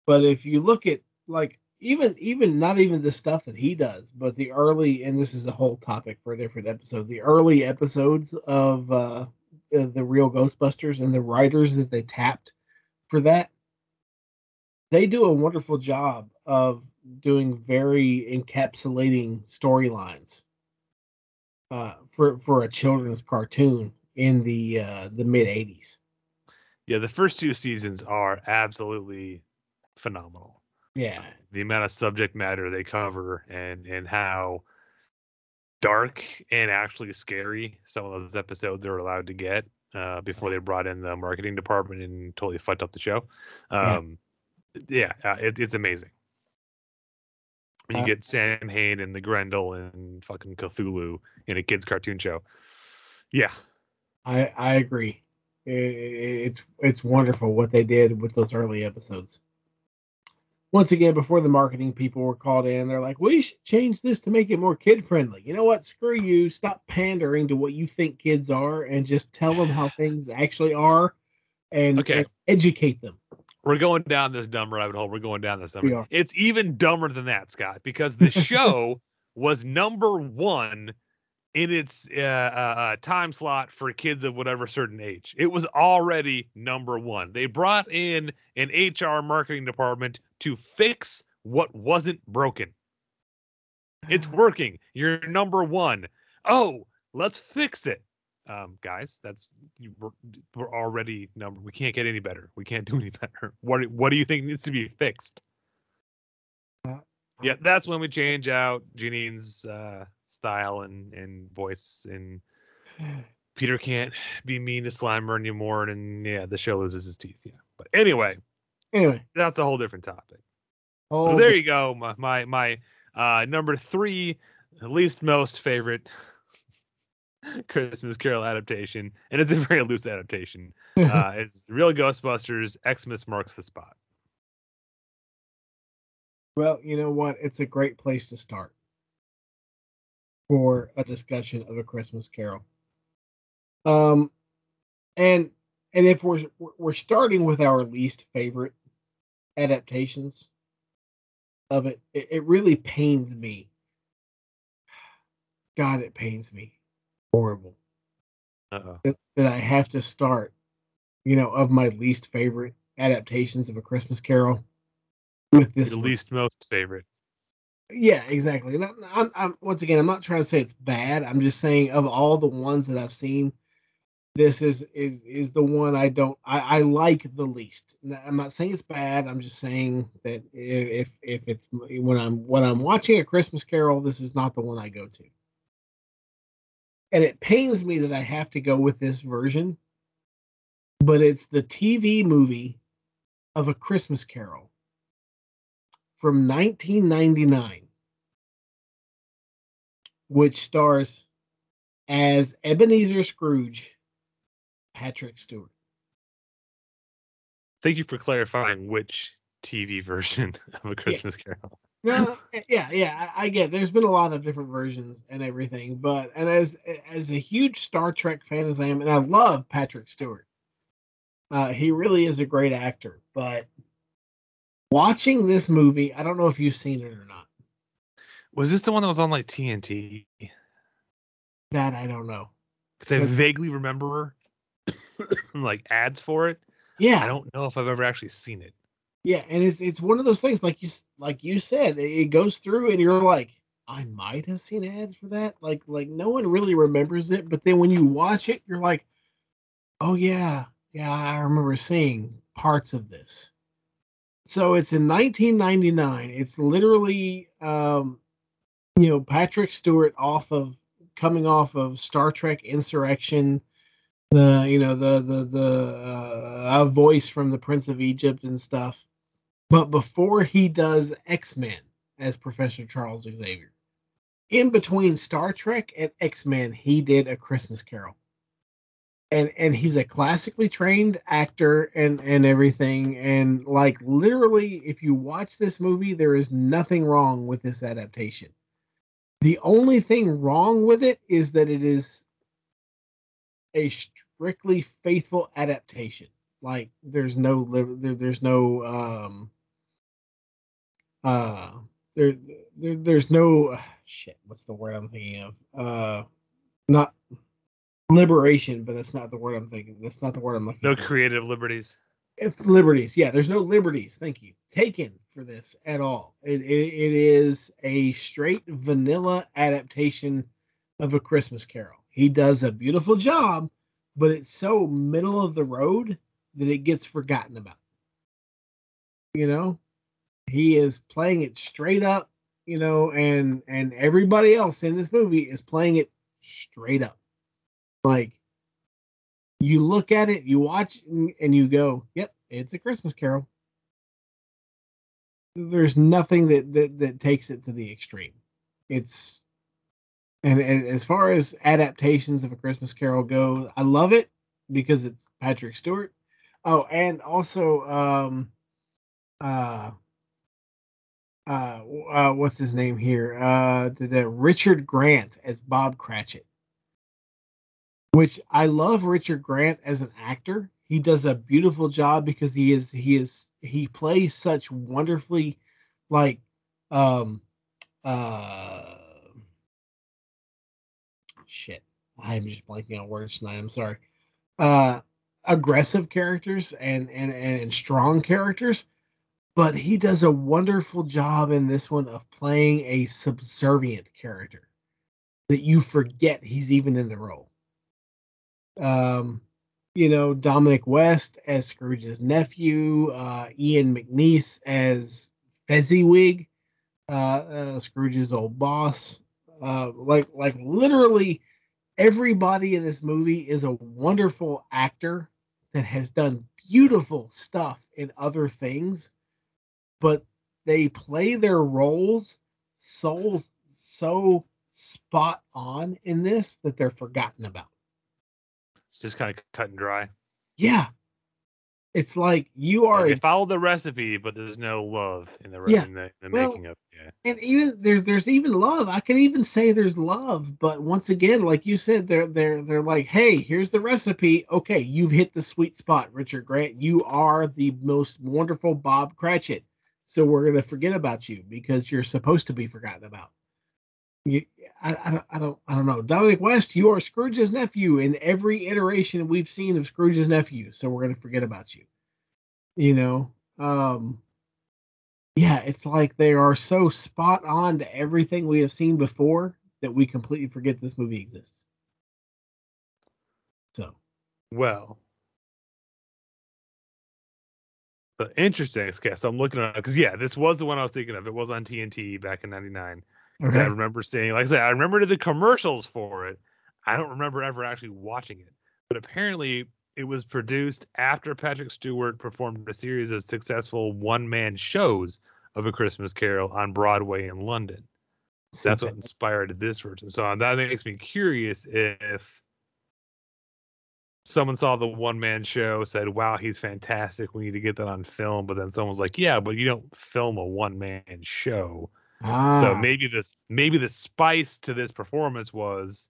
Speaker 3: but if you look at like even even not even the stuff that he does, but the early and this is a whole topic for a different episode. The early episodes of uh, uh the real Ghostbusters and the writers that they tapped for that, they do a wonderful job of doing very encapsulating storylines uh, for for a children's cartoon in the uh, the mid '80s.
Speaker 1: Yeah, the first two seasons are absolutely phenomenal.
Speaker 3: Yeah,
Speaker 1: the amount of subject matter they cover and and how dark and actually scary some of those episodes are allowed to get uh, before they brought in the marketing department and totally fucked up the show.
Speaker 3: Yeah.
Speaker 1: Um, yeah, uh, it, it's amazing. You
Speaker 3: Uh,
Speaker 1: get Samhain and the Grendel and fucking Cthulhu in a kids cartoon show. Yeah,
Speaker 3: I I agree. I- I- It's it's wonderful what they did with those early episodes. Once again, before the marketing people were called in, they're like, "We should change this to make it more kid friendly." You know what? Screw you! Stop pandering to what you think kids are, and just tell them how [SIGHS] things actually are, and,
Speaker 1: Okay.
Speaker 3: and educate them.
Speaker 1: we're going down this dumb rabbit hole. We're going down this dumb.
Speaker 3: We.
Speaker 1: It's even dumber than that, Scott, because the [LAUGHS] show was number one in its uh, uh, uh, time slot for kids of whatever certain age. It was already number one. They brought in an HR marketing department to fix what wasn't broken. It's working. You're number one. Oh, let's fix it. Um, guys, that's you- we're, we're already number. We can't get any better. We can't do any [LAUGHS] better. What do- What do you think needs to be fixed?
Speaker 3: Uh,
Speaker 1: Yeah, that's when we change out Janine's uh, style and and voice, and [SIGHS] Peter can't [SIGHS] be mean to Slimer anymore, and yeah, the show loses his teeth. Yeah, but anyway,
Speaker 3: Anyway,
Speaker 1: that's a whole different topic.
Speaker 3: oh,
Speaker 1: So there you go. My my, my uh, number three, least most favorite [LAUGHS] Christmas Carol adaptation, and it's a [LAUGHS] very loose adaptation. [LAUGHS] Uh, is Real Ghostbusters. Xmas marks the spot.
Speaker 3: Well, you know what? It's a great place to start for a discussion of a Christmas Carol. Um, and and if we're we're starting with our least favorite adaptations of it, it, it really pains me. God, it pains me. Horrible that, that I have to start, you know, of my least favorite adaptations of a Christmas Carol with this
Speaker 1: The least most favorite.
Speaker 3: Yeah, exactly. I'm, I'm, once again, I'm not trying to say it's bad. I'm just saying of all the ones that I've seen, this is is is the one I don't I, I like the least. I'm not saying it's bad. I'm just saying that if if it's when I'm when I'm watching a Christmas Carol, this is not the one I go to. And it pains me that I have to go with this version, but it's the TV movie of a Christmas Carol from 1999, which stars as Ebenezer Scrooge, Patrick Stewart.
Speaker 1: Thank you for clarifying which TV [LAUGHS] version of a Christmas Carol.
Speaker 3: No, yeah, yeah, I, I get. There's been a lot of different versions and everything, but and as as a huge Star Trek fan as I am, and I love Patrick Stewart, uh, he really is a great actor. But watching this movie, I don't know if you've seen it or not.
Speaker 1: Was this the one that was on like TNT?
Speaker 3: That I don't know.
Speaker 1: Because I vaguely remember [COUGHS] like ads for it.
Speaker 3: Yeah,
Speaker 1: I don't know if I've ever actually seen it.
Speaker 3: Yeah, and it's it's one of those things like you like you said, it it goes through and you're like, I might have seen ads for that. Like like no one really remembers it, but then when you watch it, you're like, oh yeah, yeah, I remember seeing parts of this. So it's in 1999. It's literally um you know Patrick Stewart off of coming off of Star Trek Insurrection the you know the the the uh, voice from the Prince of Egypt and stuff. But before he does X Men as Professor Charles Xavier, in between Star Trek and X Men, he did a Christmas Carol. And and he's a classically trained actor and and everything. And like literally, if you watch this movie, there is nothing wrong with this adaptation. The only thing wrong with it is that it is a strictly faithful adaptation. Like there's no there, there's no um uh there, there there's no [SIGHS] shit what's the word I'm thinking of uh not liberation but that's not the word I'm thinking that's not the word I'm looking
Speaker 1: No
Speaker 3: for.
Speaker 1: creative liberties.
Speaker 3: It's liberties. Yeah, there's no liberties. Thank you. Taken for this at all. It, it it is a straight vanilla adaptation of a Christmas Carol. He does a beautiful job, but it's so middle of the road that it gets forgotten about. You know, he is playing it straight up. You know, and and everybody else in this movie is playing it straight up. Like you look at it, you watch, and you go, "Yep, it's a Christmas Carol." there's nothing that, that that takes it to the extreme. It's and, and as far as adaptations of a Christmas Carol go, I love it because it's Patrick Stewart. Oh, and also um uh uh, uh what's his name here? Uh the, the Richard Grant as Bob Cratchit. Which I love Richard Grant as an actor. He does a beautiful job because he is he is he plays such wonderfully like um uh shit. I'm just blanking on words tonight. I'm sorry. Uh aggressive characters and and and strong characters, but he does a wonderful job in this one of playing a subservient character that you forget he's even in the role. Um, you know, Dominic West as Scrooge's nephew, uh, Ian McNeice as Fezziwig, uh, uh, Scrooge's old boss. Uh, like, like literally everybody in this movie is a wonderful actor that has done beautiful stuff in other things, but they play their roles so so spot on in this that they're forgotten about.
Speaker 1: It's just kind of cut and dry.
Speaker 3: Yeah. It's like you are
Speaker 1: Like,
Speaker 3: ex-
Speaker 1: follow the recipe, but there's no love in the
Speaker 3: Yeah.
Speaker 1: in the, the
Speaker 3: Well,
Speaker 1: making of. Yeah,
Speaker 3: and even there's there's even love. I can even say there's love, but once again, like you said, they're they're they're like, hey, here's the recipe. Okay, you've hit the sweet spot, Richard Grant. You are the most wonderful Bob Cratchit. So we're gonna forget about you because you're supposed to be forgotten about. You, I, I don't, I don't, I don't know. Dominic West, you are Scrooge's nephew in every iteration we've seen of Scrooge's nephew. So we're gonna forget about you. You know, um, yeah, it's like they are so spot on to everything we have seen before that we completely forget this movie exists. So,
Speaker 1: well. But interesting. So I'm looking at because yeah, this was the one I was thinking of. It was on TNT back in '99. 'Cause I remember seeing, like I said, I remember the commercials for it. I don't remember ever actually watching it, but apparently it was produced after Patrick Stewart performed a series of successful one-man shows of A Christmas Carol on Broadway in London. That's what inspired this version. So um, that makes me curious if someone saw the one-man show, said, "Wow, he's fantastic. We need to get that on film." But then someone's like, "Yeah, but you don't film a one-man show."
Speaker 3: Ah,
Speaker 1: So maybe this maybe the spice to this performance was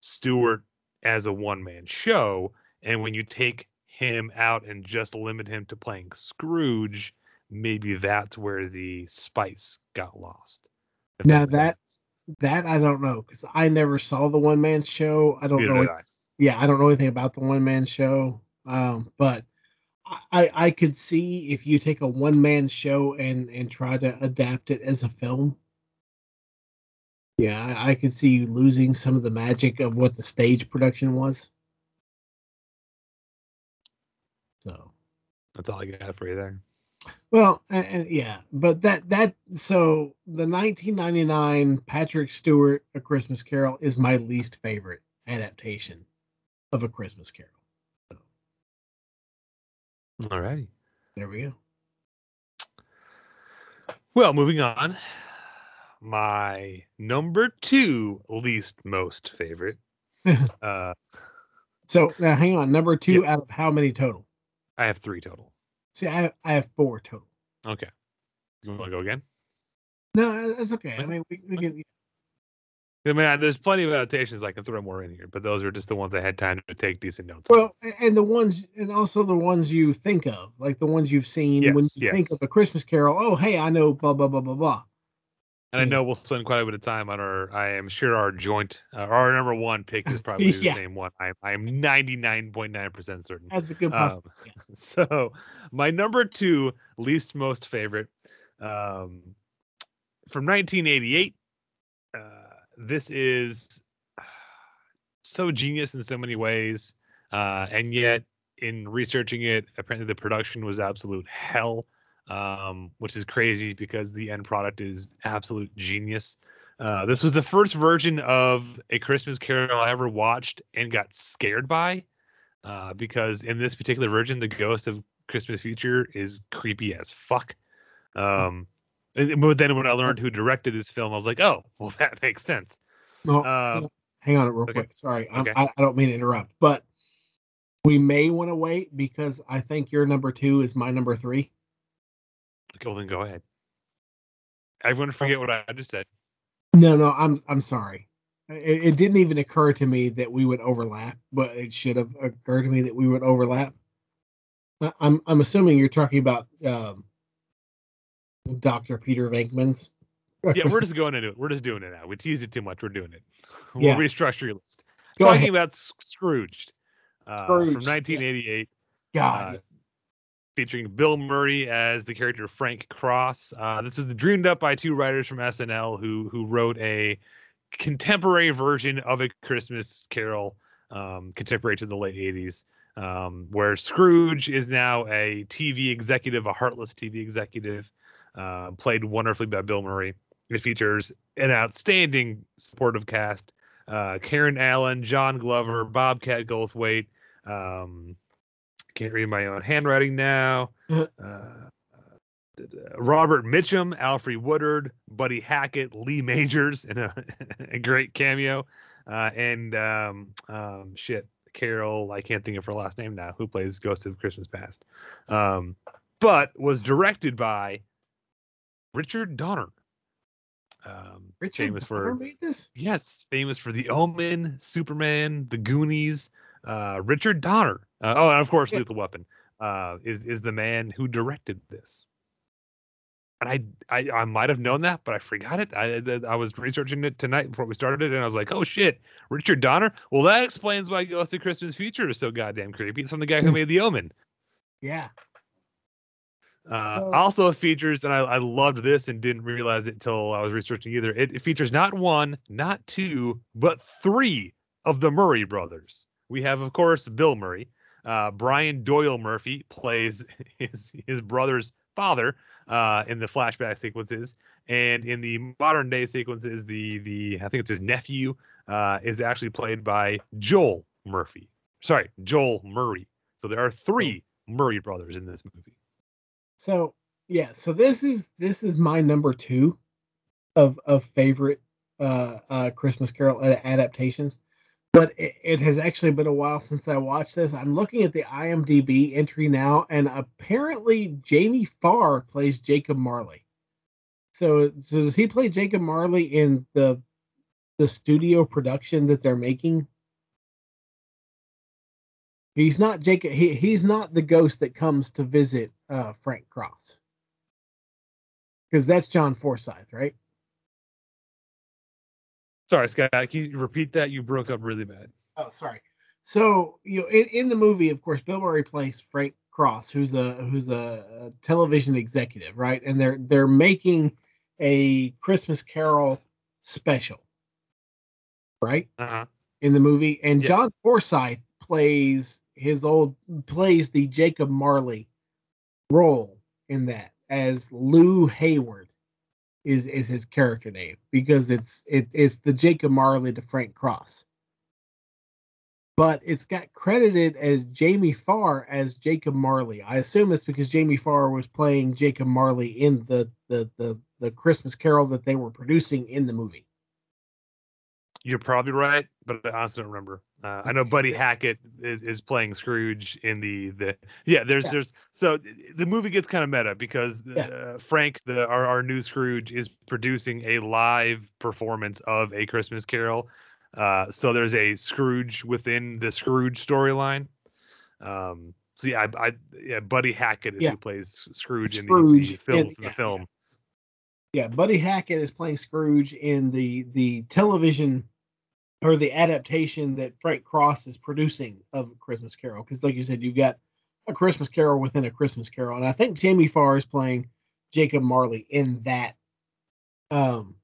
Speaker 1: Stewart as a one man show, and when you take him out and just limit him to playing Scrooge, maybe that's where the spice got lost.
Speaker 3: Now that-
Speaker 1: sense.
Speaker 3: that I don't know because I never saw the one man show. I don't
Speaker 1: Neither
Speaker 3: know.
Speaker 1: I.
Speaker 3: Yeah, I don't know anything about the one man show. Um, but I I could see if you take a one man show and and try to adapt it as a film. Yeah, I, I could see you losing some of the magic of what the stage production was. So.
Speaker 1: That's all I got for you there.
Speaker 3: Well, and, and yeah, but that that so the 1999 Patrick Stewart A Christmas Carol is my least favorite adaptation of A Christmas Carol.
Speaker 1: All righty.
Speaker 3: There we go.
Speaker 1: Well, moving on. My number two least most favorite. [LAUGHS] uh,
Speaker 3: So now hang on, number two
Speaker 1: Yes.
Speaker 3: out of how many total?
Speaker 1: I have three total.
Speaker 3: See, I I have four total.
Speaker 1: Okay. You want to go again?
Speaker 3: No, that's okay. I mean, we, we can.
Speaker 1: I mean, there's plenty of annotations I can throw more in here, but those are just the ones I had time to take decent notes.
Speaker 3: Well, a- and the ones, and also the ones you think of, like the ones you've seen when
Speaker 1: Yes,
Speaker 3: you think of a Christmas Carol. Oh, hey, I know, blah blah blah blah blah.
Speaker 1: and I know we'll spend quite a bit of time on our. I am sure our joint, uh, our number one pick is [LAUGHS] probably the same one. I, I am 99.9 percent certain.
Speaker 3: That's a good
Speaker 1: Um,
Speaker 3: possibility. [LAUGHS]
Speaker 1: So my number two least most favorite, um, from 1988. This is [SIGHS] so genius in so many ways, uh, and yet in researching it, apparently the production was absolute hell, um, which is crazy because the end product is absolute genius. Uh, this was the first version of A Christmas Carol I ever watched and got scared by, uh, because in this particular version, the ghost of Christmas Future is creepy as fuck. Um, And- But then when I learned who directed this film, I was like, oh, [LAUGHS] well, that makes sense.
Speaker 3: No,
Speaker 1: Um,
Speaker 3: hang on real
Speaker 1: okay.
Speaker 3: quick. Sorry,
Speaker 1: Okay.
Speaker 3: I, I don't mean to interrupt, but we may want to wait because I think your number two is my number three.
Speaker 1: Okay, well, then go ahead. Everyone forget what I just said.
Speaker 3: No, no, I'm I'm sorry. It, it didn't even occur to me that we would overlap, but it should have occurred to me that we would overlap. I'm I'm assuming you're talking about um, Dr. Peter Venkman's.
Speaker 1: Yeah, we're just going into it. We're just doing it now. We tease it too much. We're doing it. [LAUGHS] We'll
Speaker 3: Yeah.
Speaker 1: restructure your list.
Speaker 3: Go
Speaker 1: Talking
Speaker 3: ahead.
Speaker 1: about Scrooged, uh, from
Speaker 3: Scrooged, yes.
Speaker 1: 1988.
Speaker 3: God.
Speaker 1: uh, featuring Bill Murray as the character Frank Cross. Uh, this was dreamed up by two writers from SNL who who wrote a contemporary version of a Christmas Carol, um, contemporary to the late '80s, um, where Scrooge is now a TV executive, a heartless TV executive, uh, played wonderfully by Bill Murray. It features an outstanding supportive cast: uh, Karen Allen, John Glover, Bobcat Goldthwait. Um, can't read my own handwriting now. Uh, uh, Robert Mitchum, Alfred Woodard, Buddy Hackett, Lee Majors, [LAUGHS] in a, a great cameo, uh, and um, um, shit, Carol. I can't think of her last name now. Who plays Ghost of Christmas Past? Um, but was directed by Richard Donner. Um,
Speaker 3: Richard
Speaker 1: famous
Speaker 3: Donner
Speaker 1: for
Speaker 3: made this?
Speaker 1: yes, famous for The Omen, Superman, The Goonies. Uh, Richard Donner. Uh, oh, and of course,
Speaker 3: Yeah.
Speaker 1: Lethal Weapon uh, is is the man who directed this. And I, I, I might have known that, but I forgot it. I, I- I was researching it tonight before we started, it, and I was like, "Oh shit, Richard Donner." Well, that explains why Ghost of Christmas Future is so goddamn creepy. It's from the guy who [LAUGHS] made The Omen.
Speaker 3: Yeah.
Speaker 1: Uh,
Speaker 3: So-
Speaker 1: also features, and I, I loved this and didn't realize it until I was researching either. It, it features not one, not two, but three of the Murray brothers. We have, of course, Bill Murray. Uh, Brian Doyle Murphy plays [LAUGHS] his his brother's father uh, in the flashback sequences, and in the modern day sequences, the the I think it's his nephew uh, is actually played by Joel Murphy. Sorry, Joel Murray. So there are three Murray brothers in this movie.
Speaker 3: So yeah, so this is this is my number two of of favorite uh uh Christmas Carol adaptations. But it, it has actually been a while since I watched this. I'm looking at the IMDb entry now, and apparently Jamie Farr plays Jacob Marley. So, so does he play Jacob Marley in the the studio production that they're making? He's not Jacob. He, he's not the ghost that comes to visit uh, Frank Cross, because that's John Forsythe, right?
Speaker 1: Sorry, Scott. Can you repeat that? You broke up really bad.
Speaker 3: Oh, sorry. So you know, in, in the movie, of course, Bill Murray plays Frank Cross, who's a who's a, a television executive, right? And they're they're making a Christmas Carol special, right?
Speaker 1: Uh-huh.
Speaker 3: In the movie, and
Speaker 1: Yes.
Speaker 3: John Forsythe plays his old plays the Jacob Marley role in that as Lew Hayward is is his character name because it's it, it's the Jacob Marley to Frank Cross but it's got credited as Jamie Farr as Jacob Marley. I assume it's because Jamie Farr was playing Jacob Marley in the the the, the Christmas Carol that they were producing in the movie.
Speaker 1: You're probably right, but I honestly don't remember. Uh, I know Buddy Hackett is, is playing Scrooge in the the yeah. There's
Speaker 3: Yeah.
Speaker 1: there's so the movie gets kind of meta because
Speaker 3: Yeah.
Speaker 1: uh, Frank the our, our new Scrooge is producing a live performance of a Christmas Carol. Uh, so there's a Scrooge within the Scrooge storyline. Um, so yeah, I, I yeah, Buddy Hackett is
Speaker 3: Yeah.
Speaker 1: who plays Scrooge, in the, the film
Speaker 3: in-
Speaker 1: the film.
Speaker 3: Yeah, Buddy Hackett is playing Scrooge in the the television or the adaptation that Frank Cross is producing of Christmas Carol. Because, like you said, you've got a Christmas Carol within a Christmas Carol, and I think Jamie Farr is playing Jacob Marley in that um,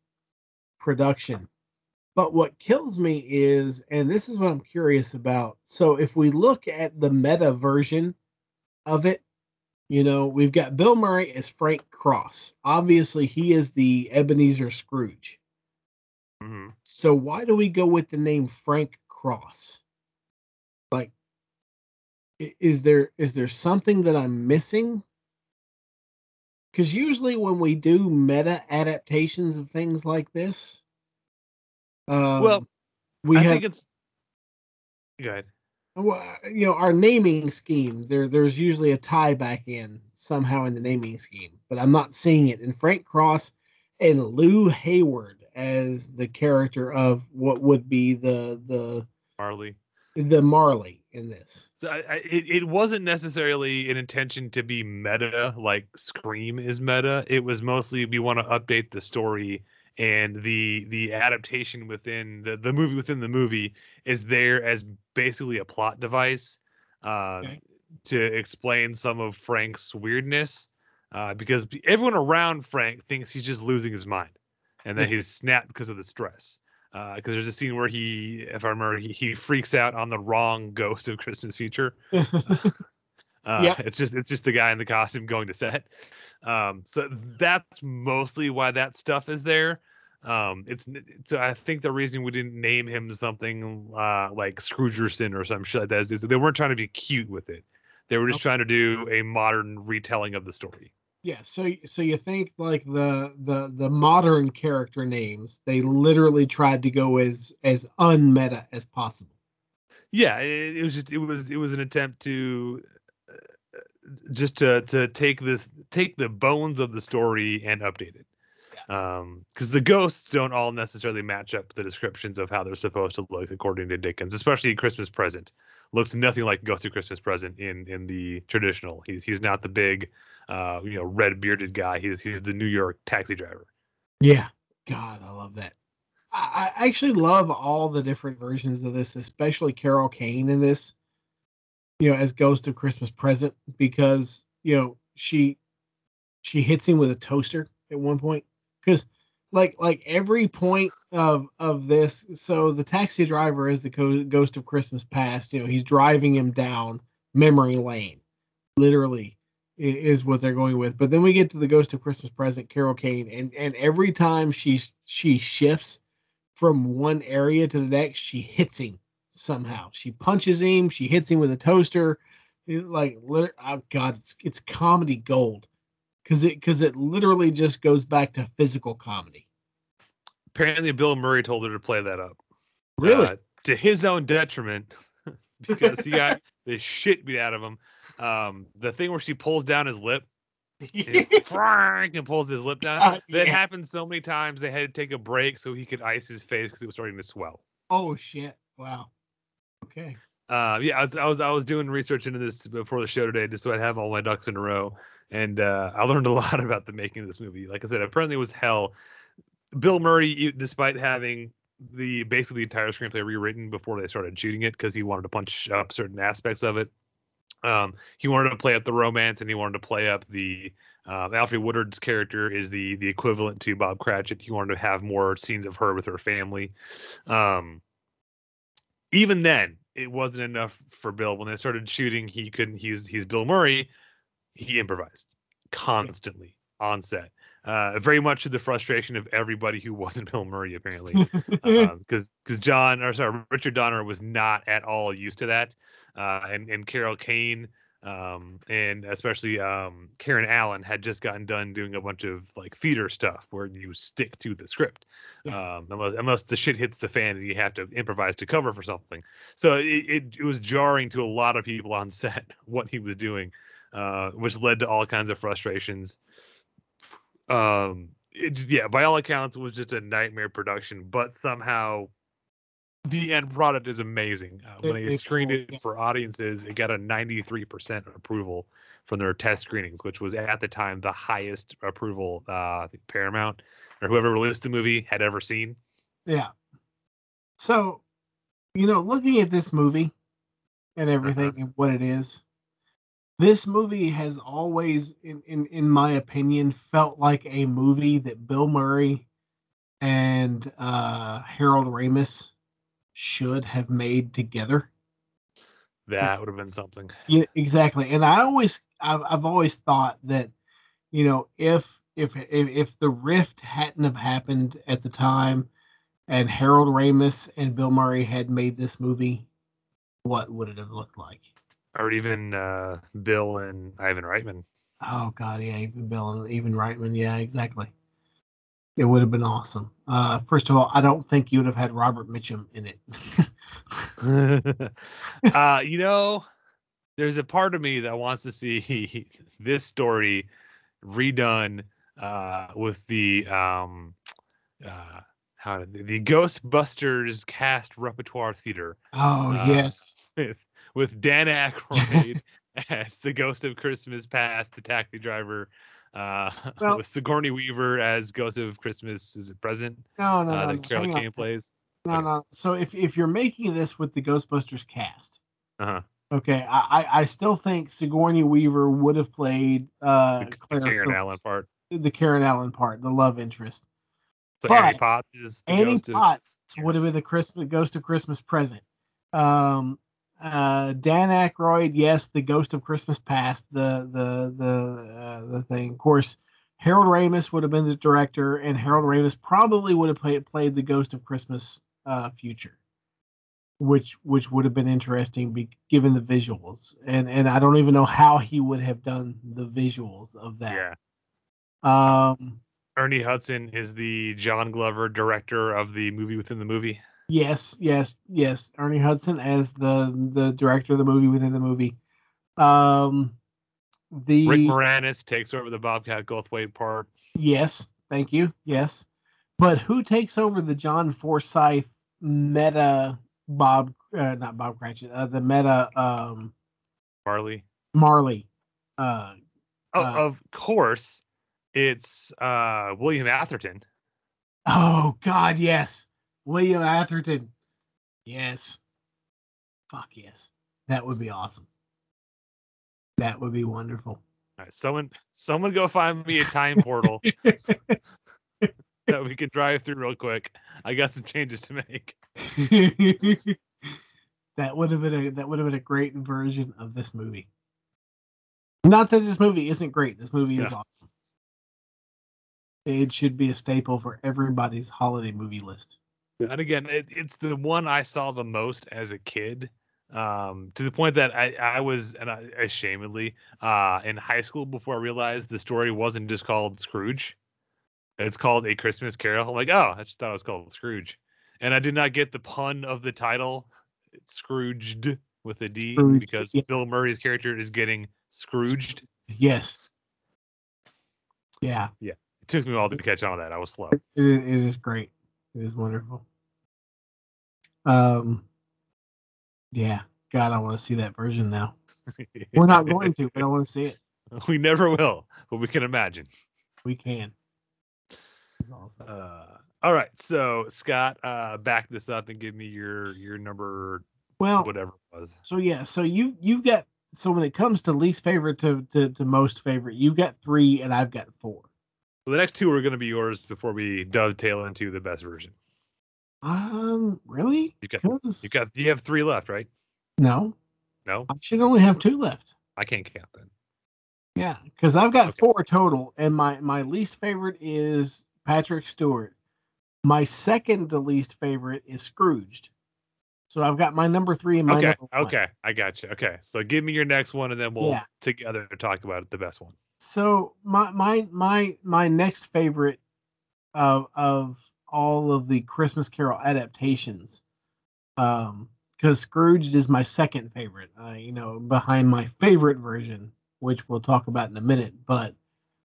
Speaker 3: production. But what kills me is, and this is what I'm curious about. So, if we look at the meta version of it, you know, we've got Bill Murray as Frank Cross. Obviously, he is the Ebenezer Scrooge.
Speaker 1: Mhm.
Speaker 3: So why do we go with the name Frank Cross? Like, is there is there something that I'm missing? because usually when we do meta adaptations of things like this, um,
Speaker 1: well,
Speaker 3: we
Speaker 1: I
Speaker 3: have
Speaker 1: think it's. Go ahead.
Speaker 3: well, you know our naming scheme. There, there's usually a tie back in somehow in the naming scheme, but I'm not seeing it. And Frank Cross and Lew Hayward as the character of what would be the the
Speaker 1: Marley.
Speaker 3: the Marley in this.
Speaker 1: So I, I, it, it wasn't necessarily an intention to be meta like Scream is meta. It was mostly we want to update the story and the the adaptation within the, the movie within the movie is there as basically a plot device uh,
Speaker 3: Okay.
Speaker 1: to explain some of Frank's weirdness uh, because everyone around Frank thinks he's just losing his mind and
Speaker 3: then
Speaker 1: he's snapped because of the stress because there's a scene where he, if I remember, he, he freaks out on the wrong ghost of Christmas Future. [LAUGHS] Uh,
Speaker 3: Yeah.
Speaker 1: it's just it's just the guy in the costume going to set. Um, so that's mostly why that stuff is there. Um, it's so I think the reason we didn't name him something uh, like Scroogerson or some shit like that is, is they weren't trying to be cute with it. They were just
Speaker 3: Okay.
Speaker 1: trying to do a modern retelling of the story.
Speaker 3: Yeah, so so you think like the the the modern character names, they literally tried to go as as unmeta as possible.
Speaker 1: yeah it, it was just it was it was an attempt to uh, just to to take this take the bones of the story and update it. Um because the ghosts don't all necessarily match up the descriptions of how they're supposed to look according to dickens especially christmas present looks nothing like ghost of christmas present in in the traditional he's he's not the big uh you know red bearded guy he's he's the new york taxi driver
Speaker 3: Yeah. God, I love that. I, I actually love all the different versions of this, especially Carol Kane in this, you know, as Ghost of Christmas Present, because, you know, she she hits him with a toaster at one point. Because like like every point of of this, so the taxi driver is the co- ghost of Christmas past, you know, he's driving him down memory lane. Literally is what they're going with. But then we get to the Ghost of Christmas Present, Carol Kane, and and every time she she shifts from one area to the next, she hits him somehow. She punches him. She hits him with a toaster. Like, oh god, it's it's comedy gold because it because it literally just goes back to physical comedy.
Speaker 1: apparently bill murray told her to play that up
Speaker 3: Really?
Speaker 1: uh, to his own detriment [LAUGHS] because he got [LAUGHS] the shit beat out of him. Um, the thing where she pulls down his lip and, [LAUGHS] and pulls his lip down.
Speaker 3: Uh,
Speaker 1: that
Speaker 3: yeah.
Speaker 1: happened so many times they had to take a break so he could ice his face because it was starting to swell.
Speaker 3: oh shit! Wow. Okay.
Speaker 1: Uh, yeah, I was, I was I was doing research into this before the show today just so I'd have all my ducks in a row, and uh, I learned a [LAUGHS] lot about the making of this movie. Like I said, apparently it was hell. Bill Murray, despite having the basically the entire screenplay rewritten before they started shooting it because he wanted to punch up certain aspects of it. Um, he wanted to play up the romance and he wanted to play up the uh, Alfred Woodard's character is the the equivalent to Bob Cratchit. He wanted to have more scenes of her with her family. Um, even then, it wasn't enough for Bill. When they started shooting, he couldn't. He's he's Bill Murray. He improvised constantly on set. Uh, very much to the frustration of everybody who wasn't Bill Murray, apparently [LAUGHS] because because John or sorry Richard Donner was not at all used to that, uh, and and Carol Kane um, and especially um, Karen Allen had just gotten done doing a bunch of like feeder stuff where you stick to the script, um, unless unless the shit hits the fan and you have to improvise to cover for something. So it, it, it was jarring to a lot of people on set [LAUGHS] what he was doing, uh, which led to all kinds of frustrations. Um it just, yeah by all accounts it was just a nightmare production but somehow the end product is amazing. Uh, when they
Speaker 3: it's
Speaker 1: screened it for audiences it got a 93% approval from their test screenings which was at the time the highest approval uh paramount or whoever released the movie had ever seen.
Speaker 3: Yeah. So, you know, looking at this movie and everything and what it is, this movie has always, in, in in my opinion, felt like a movie that Bill Murray and uh, Harold Ramis should have made together.
Speaker 1: that would have been something
Speaker 3: Yeah, exactly. And I always, I've, I've always thought that, you know, if if if if the rift hadn't have happened at the time, and Harold Ramis and Bill Murray had made this movie, what would it have looked like?
Speaker 1: Or even uh bill and ivan reitman
Speaker 3: Oh God, yeah, even Bill and Ivan Reitman, yeah, exactly. It would have been awesome. Uh, first of all, I don't think you would have had Robert Mitchum in it. [LAUGHS]
Speaker 1: uh, you know, there's a part of me that wants to see [LAUGHS] this story redone uh, with the um, uh, how the, the Ghostbusters cast repertoire theater
Speaker 3: oh
Speaker 1: Uh,
Speaker 3: yes, [LAUGHS]
Speaker 1: with, Dan Aykroyd [LAUGHS] as the Ghost of Christmas Past, the taxi driver. Uh, [LAUGHS]
Speaker 3: Well-
Speaker 1: with Sigourney Weaver as Ghost of Christmas is it present?
Speaker 3: no, no,
Speaker 1: uh,
Speaker 3: no,
Speaker 1: that
Speaker 3: no,
Speaker 1: Carol. Kane plays.
Speaker 3: no, no. So if if you're making this with the Ghostbusters cast,
Speaker 1: Uh-huh.
Speaker 3: okay, I I, still think Sigourney Weaver would have played uh
Speaker 1: The, the Karen
Speaker 3: Phillips,
Speaker 1: Allen part.
Speaker 3: the Karen Allen part, the love interest.
Speaker 1: So
Speaker 3: But
Speaker 1: Annie Potts is the
Speaker 3: Annie
Speaker 1: Ghost of
Speaker 3: Potts would have been the Christmas Ghost of Christmas present. Um, uh, Dan Aykroyd, yes, the Ghost of Christmas Past, the the the uh, the thing. Of course, Harold Ramis would have been the director, and Harold Ramis probably would have played played the Ghost of Christmas uh, Future, which which would have been interesting, be, given the visuals. And and I don't even know how he would have done the visuals of
Speaker 1: Yeah.
Speaker 3: that. Um,
Speaker 1: Ernie Hudson is the John Glover director of the movie within the movie.
Speaker 3: Yes, yes, yes. Ernie Hudson as the the director of the movie within the movie. Um, the
Speaker 1: Rick Moranis takes over the Bobcat Goldthwait part.
Speaker 3: yes, thank you, yes. But who takes over the John Forsythe meta Bob? Uh, not Bob Cratchit. Uh, the meta um
Speaker 1: Marley.
Speaker 3: Marley. Uh,
Speaker 1: Oh,
Speaker 3: Uh,
Speaker 1: of course, it's uh, William Atherton.
Speaker 3: oh God, yes, William Atherton. Yes. Fuck yes, that would be awesome. That would be wonderful.
Speaker 1: All right, someone, someone, go find me a time portal [LAUGHS] that we can drive through real quick. I got some changes to make. [LAUGHS]
Speaker 3: that would have been a that would have been a great version of this movie. Not that this movie isn't great. This movie is awesome. It should be a staple for everybody's holiday movie list.
Speaker 1: And again, it, it's the one I saw the most as a kid. Um, to the point that I, I was, and I, ashamedly, uh, in high school before I realized the story wasn't just called Scrooge. It's called A Christmas Carol. I'm like, oh, I just thought it was called Scrooge. And I did not get the pun of the title, it's Scrooged with a D,
Speaker 3: Scrooged,
Speaker 1: because
Speaker 3: yeah.
Speaker 1: Bill Murray's character is getting Scrooged.
Speaker 3: Yes. Yeah, Yeah.
Speaker 1: It took me a while to catch on to that. I was slow.
Speaker 3: it, it is great. It is wonderful. Um, yeah. God, I want to see that version now. [LAUGHS] We're not going to, but I want to see it. [LAUGHS]
Speaker 1: we never will, but we can imagine.
Speaker 3: We can. Awesome.
Speaker 1: Uh, all right, so Scott, uh, back this up and give me your your number,
Speaker 3: Well,
Speaker 1: whatever it was.
Speaker 3: So yeah, so you you've got so when it comes to least favorite to to, to most favorite, you've got three and I've got four.
Speaker 1: So the next two are going to be yours before we dovetail into the best version.
Speaker 3: Um, really?
Speaker 1: You got you got you have three left, right?
Speaker 3: no,
Speaker 1: No,
Speaker 3: I should only have two left.
Speaker 1: I can't count then.
Speaker 3: Yeah, because I've got
Speaker 1: Okay.
Speaker 3: four total, and my my least favorite is Patrick Stewart. My second to least favorite is Scrooged. So I've got my number three and my
Speaker 1: Okay, okay, I got you. Okay, so give me your next one, and then we'll
Speaker 3: Yeah.
Speaker 1: together talk about the best one.
Speaker 3: So my my my my next favorite of of all of the Christmas Carol adaptations, um, because Scrooged is my second favorite. Uh, you know, behind my favorite version, which we'll talk about in a minute, but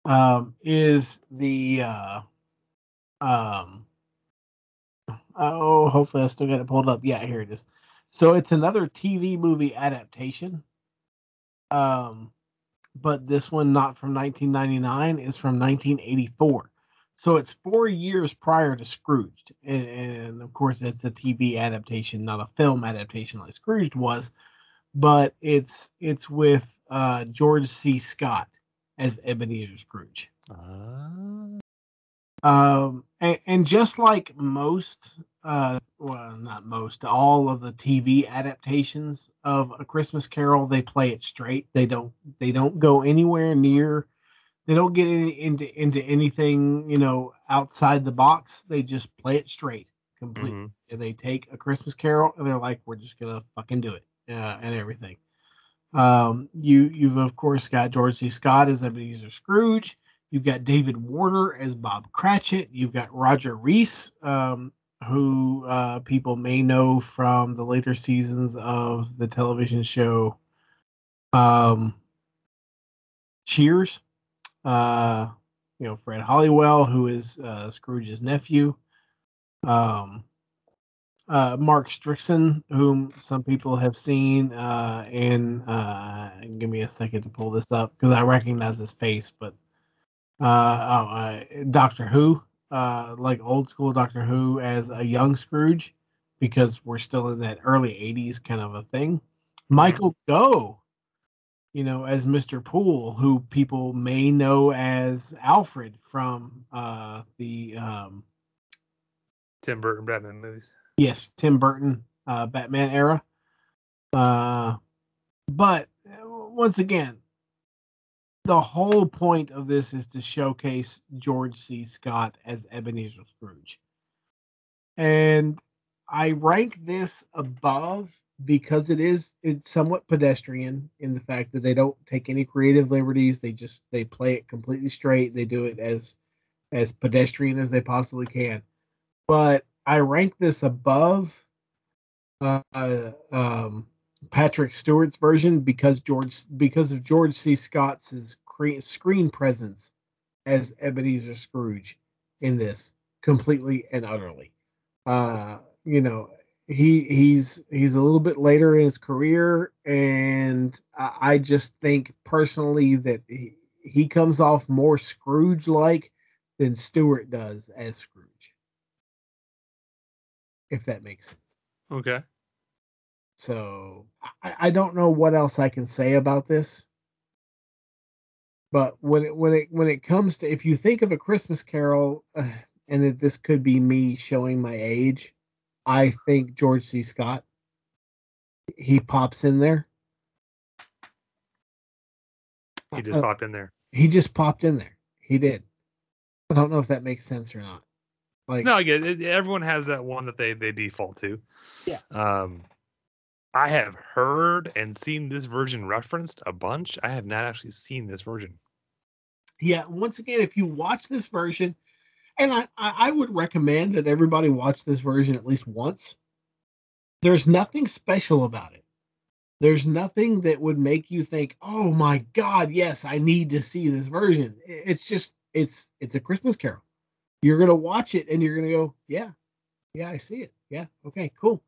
Speaker 3: um, is the uh, um, oh, hopefully I still got it pulled up. Yeah, here it is. So it's another TV movie adaptation. Um, but this one not from 1999 is from 1984 so it's four years prior to scrooged and, and of course it's a tv adaptation not a film adaptation like scrooged was but it's it's with uh george c. Scott as ebenezer scrooge. Um and, and just like most uh well not most all of the tv adaptations of a christmas carol they play it straight. They don't they don't go anywhere near they don't get any, into into anything you know outside the box they just play it straight completely
Speaker 1: Mhm.
Speaker 3: and they take a christmas carol and they're like we're just gonna fucking do it uh, and everything Um, you you've of course got George C. Scott as Ebenezer Scrooge. You've got David Warner as Bob Cratchit. You've got Roger Rees, um, who uh, people may know from the later seasons of the television show um, Cheers. Uh, you know, Fred Holywell, who is uh, Scrooge's nephew. Um, uh, Mark Strickson, whom some people have seen, uh, and uh, give me a second to pull this up because I recognize his face, but uh, oh, uh, Doctor Who, uh, like old school Doctor Who as a young Scrooge, because we're still in that early '80s kind of a thing. Michael Go, you know, as Mr. Poole, who people may know as Alfred from uh, the um,
Speaker 1: Tim Burton Batman movies.
Speaker 3: yes, Tim Burton uh, Batman era. Uh, but uh, once again, the whole point of this is to showcase George C. Scott as Ebenezer Scrooge. And I rank this above because it is it's somewhat pedestrian in the fact that they don't take any creative liberties. They just they play it completely straight. They do it as as pedestrian as they possibly can. But I rank this above uh, um, Patrick Stewart's version because George because of George C. Scott's cre- screen presence as Ebenezer Scrooge in this completely and utterly. Uh, you know, he he's he's a little bit later in his career, and I, I just think personally that he, he comes off more Scrooge like than Stewart does as Scrooge. If that makes sense.
Speaker 1: Okay.
Speaker 3: So I, I don't know what else I can say about this. But when it when it when it comes to if you think of a Christmas Carol, uh, [SIGHS] and that this could be me showing my age, I think George C. Scott. He pops in there.
Speaker 1: He just
Speaker 3: Uh,
Speaker 1: popped in there.
Speaker 3: He just popped in there. He did. I don't know if that makes sense or not. Like
Speaker 1: No, I get it. Everyone has that one that they they default to.
Speaker 3: Yeah.
Speaker 1: Um, I have heard and seen this version referenced a bunch. I have not actually seen this version.
Speaker 3: yeah once again if you watch this version and I, I i would recommend that everybody watch this version at least once. There's nothing special about it. There's nothing that would make you think oh my god yes i need to see this version. It's just it's it's a christmas carol. You're gonna watch it and you're gonna go yeah yeah i see it. Yeah okay cool.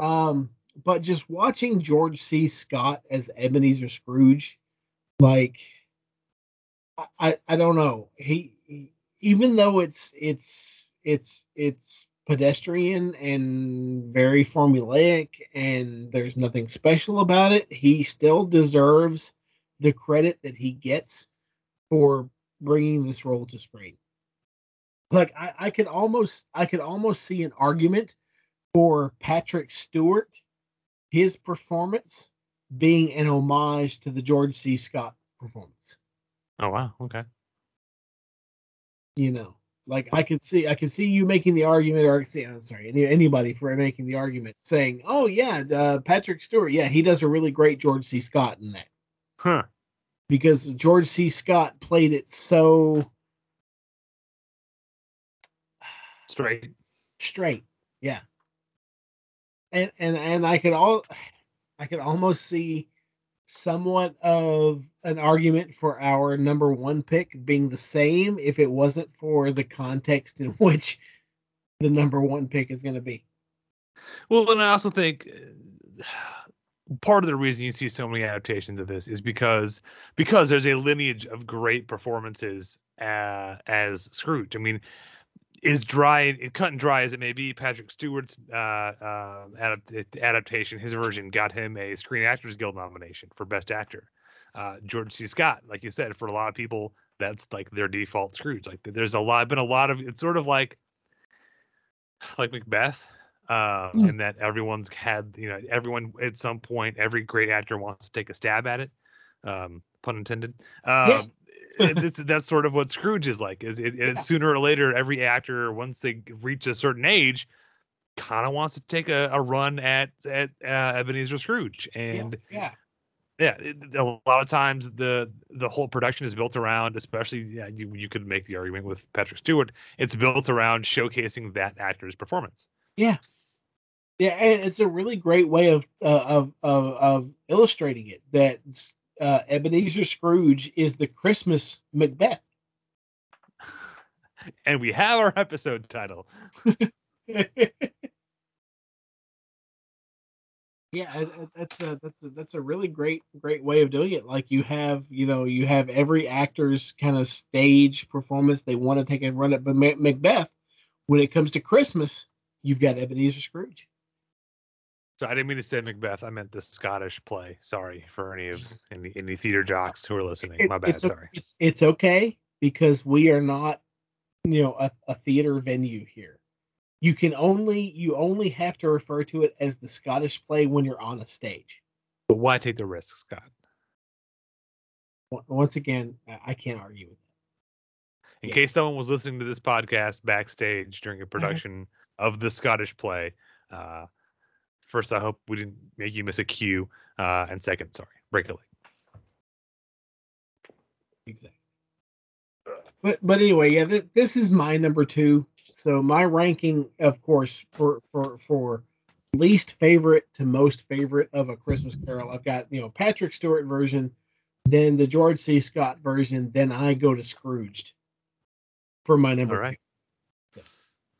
Speaker 3: Um but just watching george c. Scott as ebenezer scrooge like I I don't know. He even though it's it's it's it's pedestrian and very formulaic and there's nothing special about it, he still deserves the credit that he gets for bringing this role to screen. Like I, I could almost I could almost see an argument for Patrick Stewart, his performance being an homage to the George C. Scott performance
Speaker 1: Oh wow. Okay.
Speaker 3: You know like i could see i could see you making the argument or see i'm sorry any, anybody for making the argument saying oh yeah uh, patrick stewart yeah he does a really great george c scott in that
Speaker 1: Huh.
Speaker 3: because george c scott played it so
Speaker 1: Straight.
Speaker 3: straight yeah and and and i could all i could almost see somewhat of an argument for our number one pick being the same if it wasn't for the context in [LAUGHS] which the number one pick is going to be
Speaker 1: Well, and I also think uh, part of the reason you see so many adaptations of this is because because there's a lineage of great performances uh, as Scrooge. I mean, is dry, and cut and dry as it may be, Patrick Stewart's uh, uh, adapt- adaptation, his version, got him a Screen Actors Guild nomination for Best Actor. Uh, George C. Scott, like you said, for a lot of people, that's like their default Scrooge. Like there's a lot, been a lot of. It's sort of like like Macbeth, uh,
Speaker 3: Mm.
Speaker 1: and that everyone's had, you know, everyone at some point, every great actor wants to take a stab at it. Um, pun intended. Um, it's, that's sort of what Scrooge is like. Is it,
Speaker 3: Yeah.
Speaker 1: sooner or later, every actor once they reach a certain age, kind of wants to take a, a run at at uh, Ebenezer Scrooge, and
Speaker 3: yeah,
Speaker 1: Yeah, it, a lot of times the the whole production is built around, especially yeah, you, you could make the argument with Patrick Stewart. It's built around showcasing that actor's performance.
Speaker 3: Yeah, yeah, and it's a really great way of uh, of, of of illustrating it. That uh, Ebenezer Scrooge is the Christmas Macbeth. [LAUGHS]
Speaker 1: and we have our episode title. [LAUGHS]
Speaker 3: Yeah, that's a that's a, that's a really great great way of doing it. Like you have you know you have every actor's kind of stage performance they want to take and run it, but Macbeth, when it comes to Christmas, you've got Ebenezer Scrooge.
Speaker 1: So I didn't mean to say Macbeth. I meant the Scottish play. Sorry for any of [LAUGHS] any any theater jocks who are listening.
Speaker 3: It-
Speaker 1: My bad.
Speaker 3: it's
Speaker 1: Sorry.
Speaker 3: It's it's okay because we are not you know a, a theater venue here. You can only you only have to refer to it as the Scottish play when you're on a stage.
Speaker 1: But why take the risk, Scott?
Speaker 3: Once again, I- I can't argue with that.
Speaker 1: In
Speaker 3: Yeah.
Speaker 1: case someone was listening to this podcast backstage during a
Speaker 3: Mm-hmm.
Speaker 1: production of the Scottish play, uh, first, I hope we didn't make you miss a cue. Uh, and second, sorry, break a leg.
Speaker 3: Exactly. But but anyway, yeah, th- this is my number two. So my ranking, of course, for for for least favorite to most favorite of a Christmas Carol, I've got you know Patrick Stewart version, then the George C. Scott version, then I go to Scrooged for my number
Speaker 1: All right.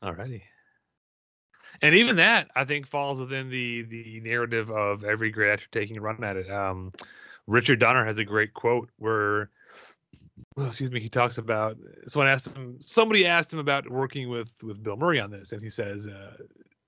Speaker 1: Alrighty. And even that, I think, falls within the the narrative of every great actor taking a run at it. Um, Richard Donner has a great quote where, oh, excuse me, he talks about someone asked him, somebody asked him about working with with Bill Murray on this, and he says, uh,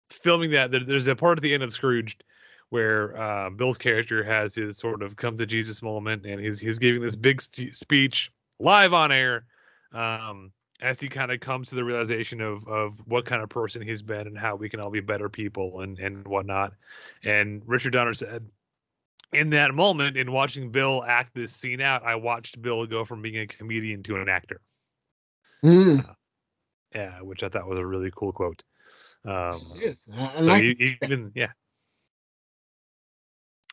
Speaker 1: filming that there, there's a part at the end of Scrooged where uh, Bill's character has his sort of come to Jesus moment, and he's he's giving this big st- speech live on air. Um, as he kind of comes to the realization of of what kind of person he's been and how we can all be better people and and whatnot. And Richard Donner said, in that moment, in watching Bill act this scene out, I watched Bill go from being a comedian to an actor.
Speaker 3: two.
Speaker 1: Yeah, which I thought was a really cool quote. Um,
Speaker 3: Yes, uh, and
Speaker 1: so
Speaker 3: I-
Speaker 1: you, even yeah.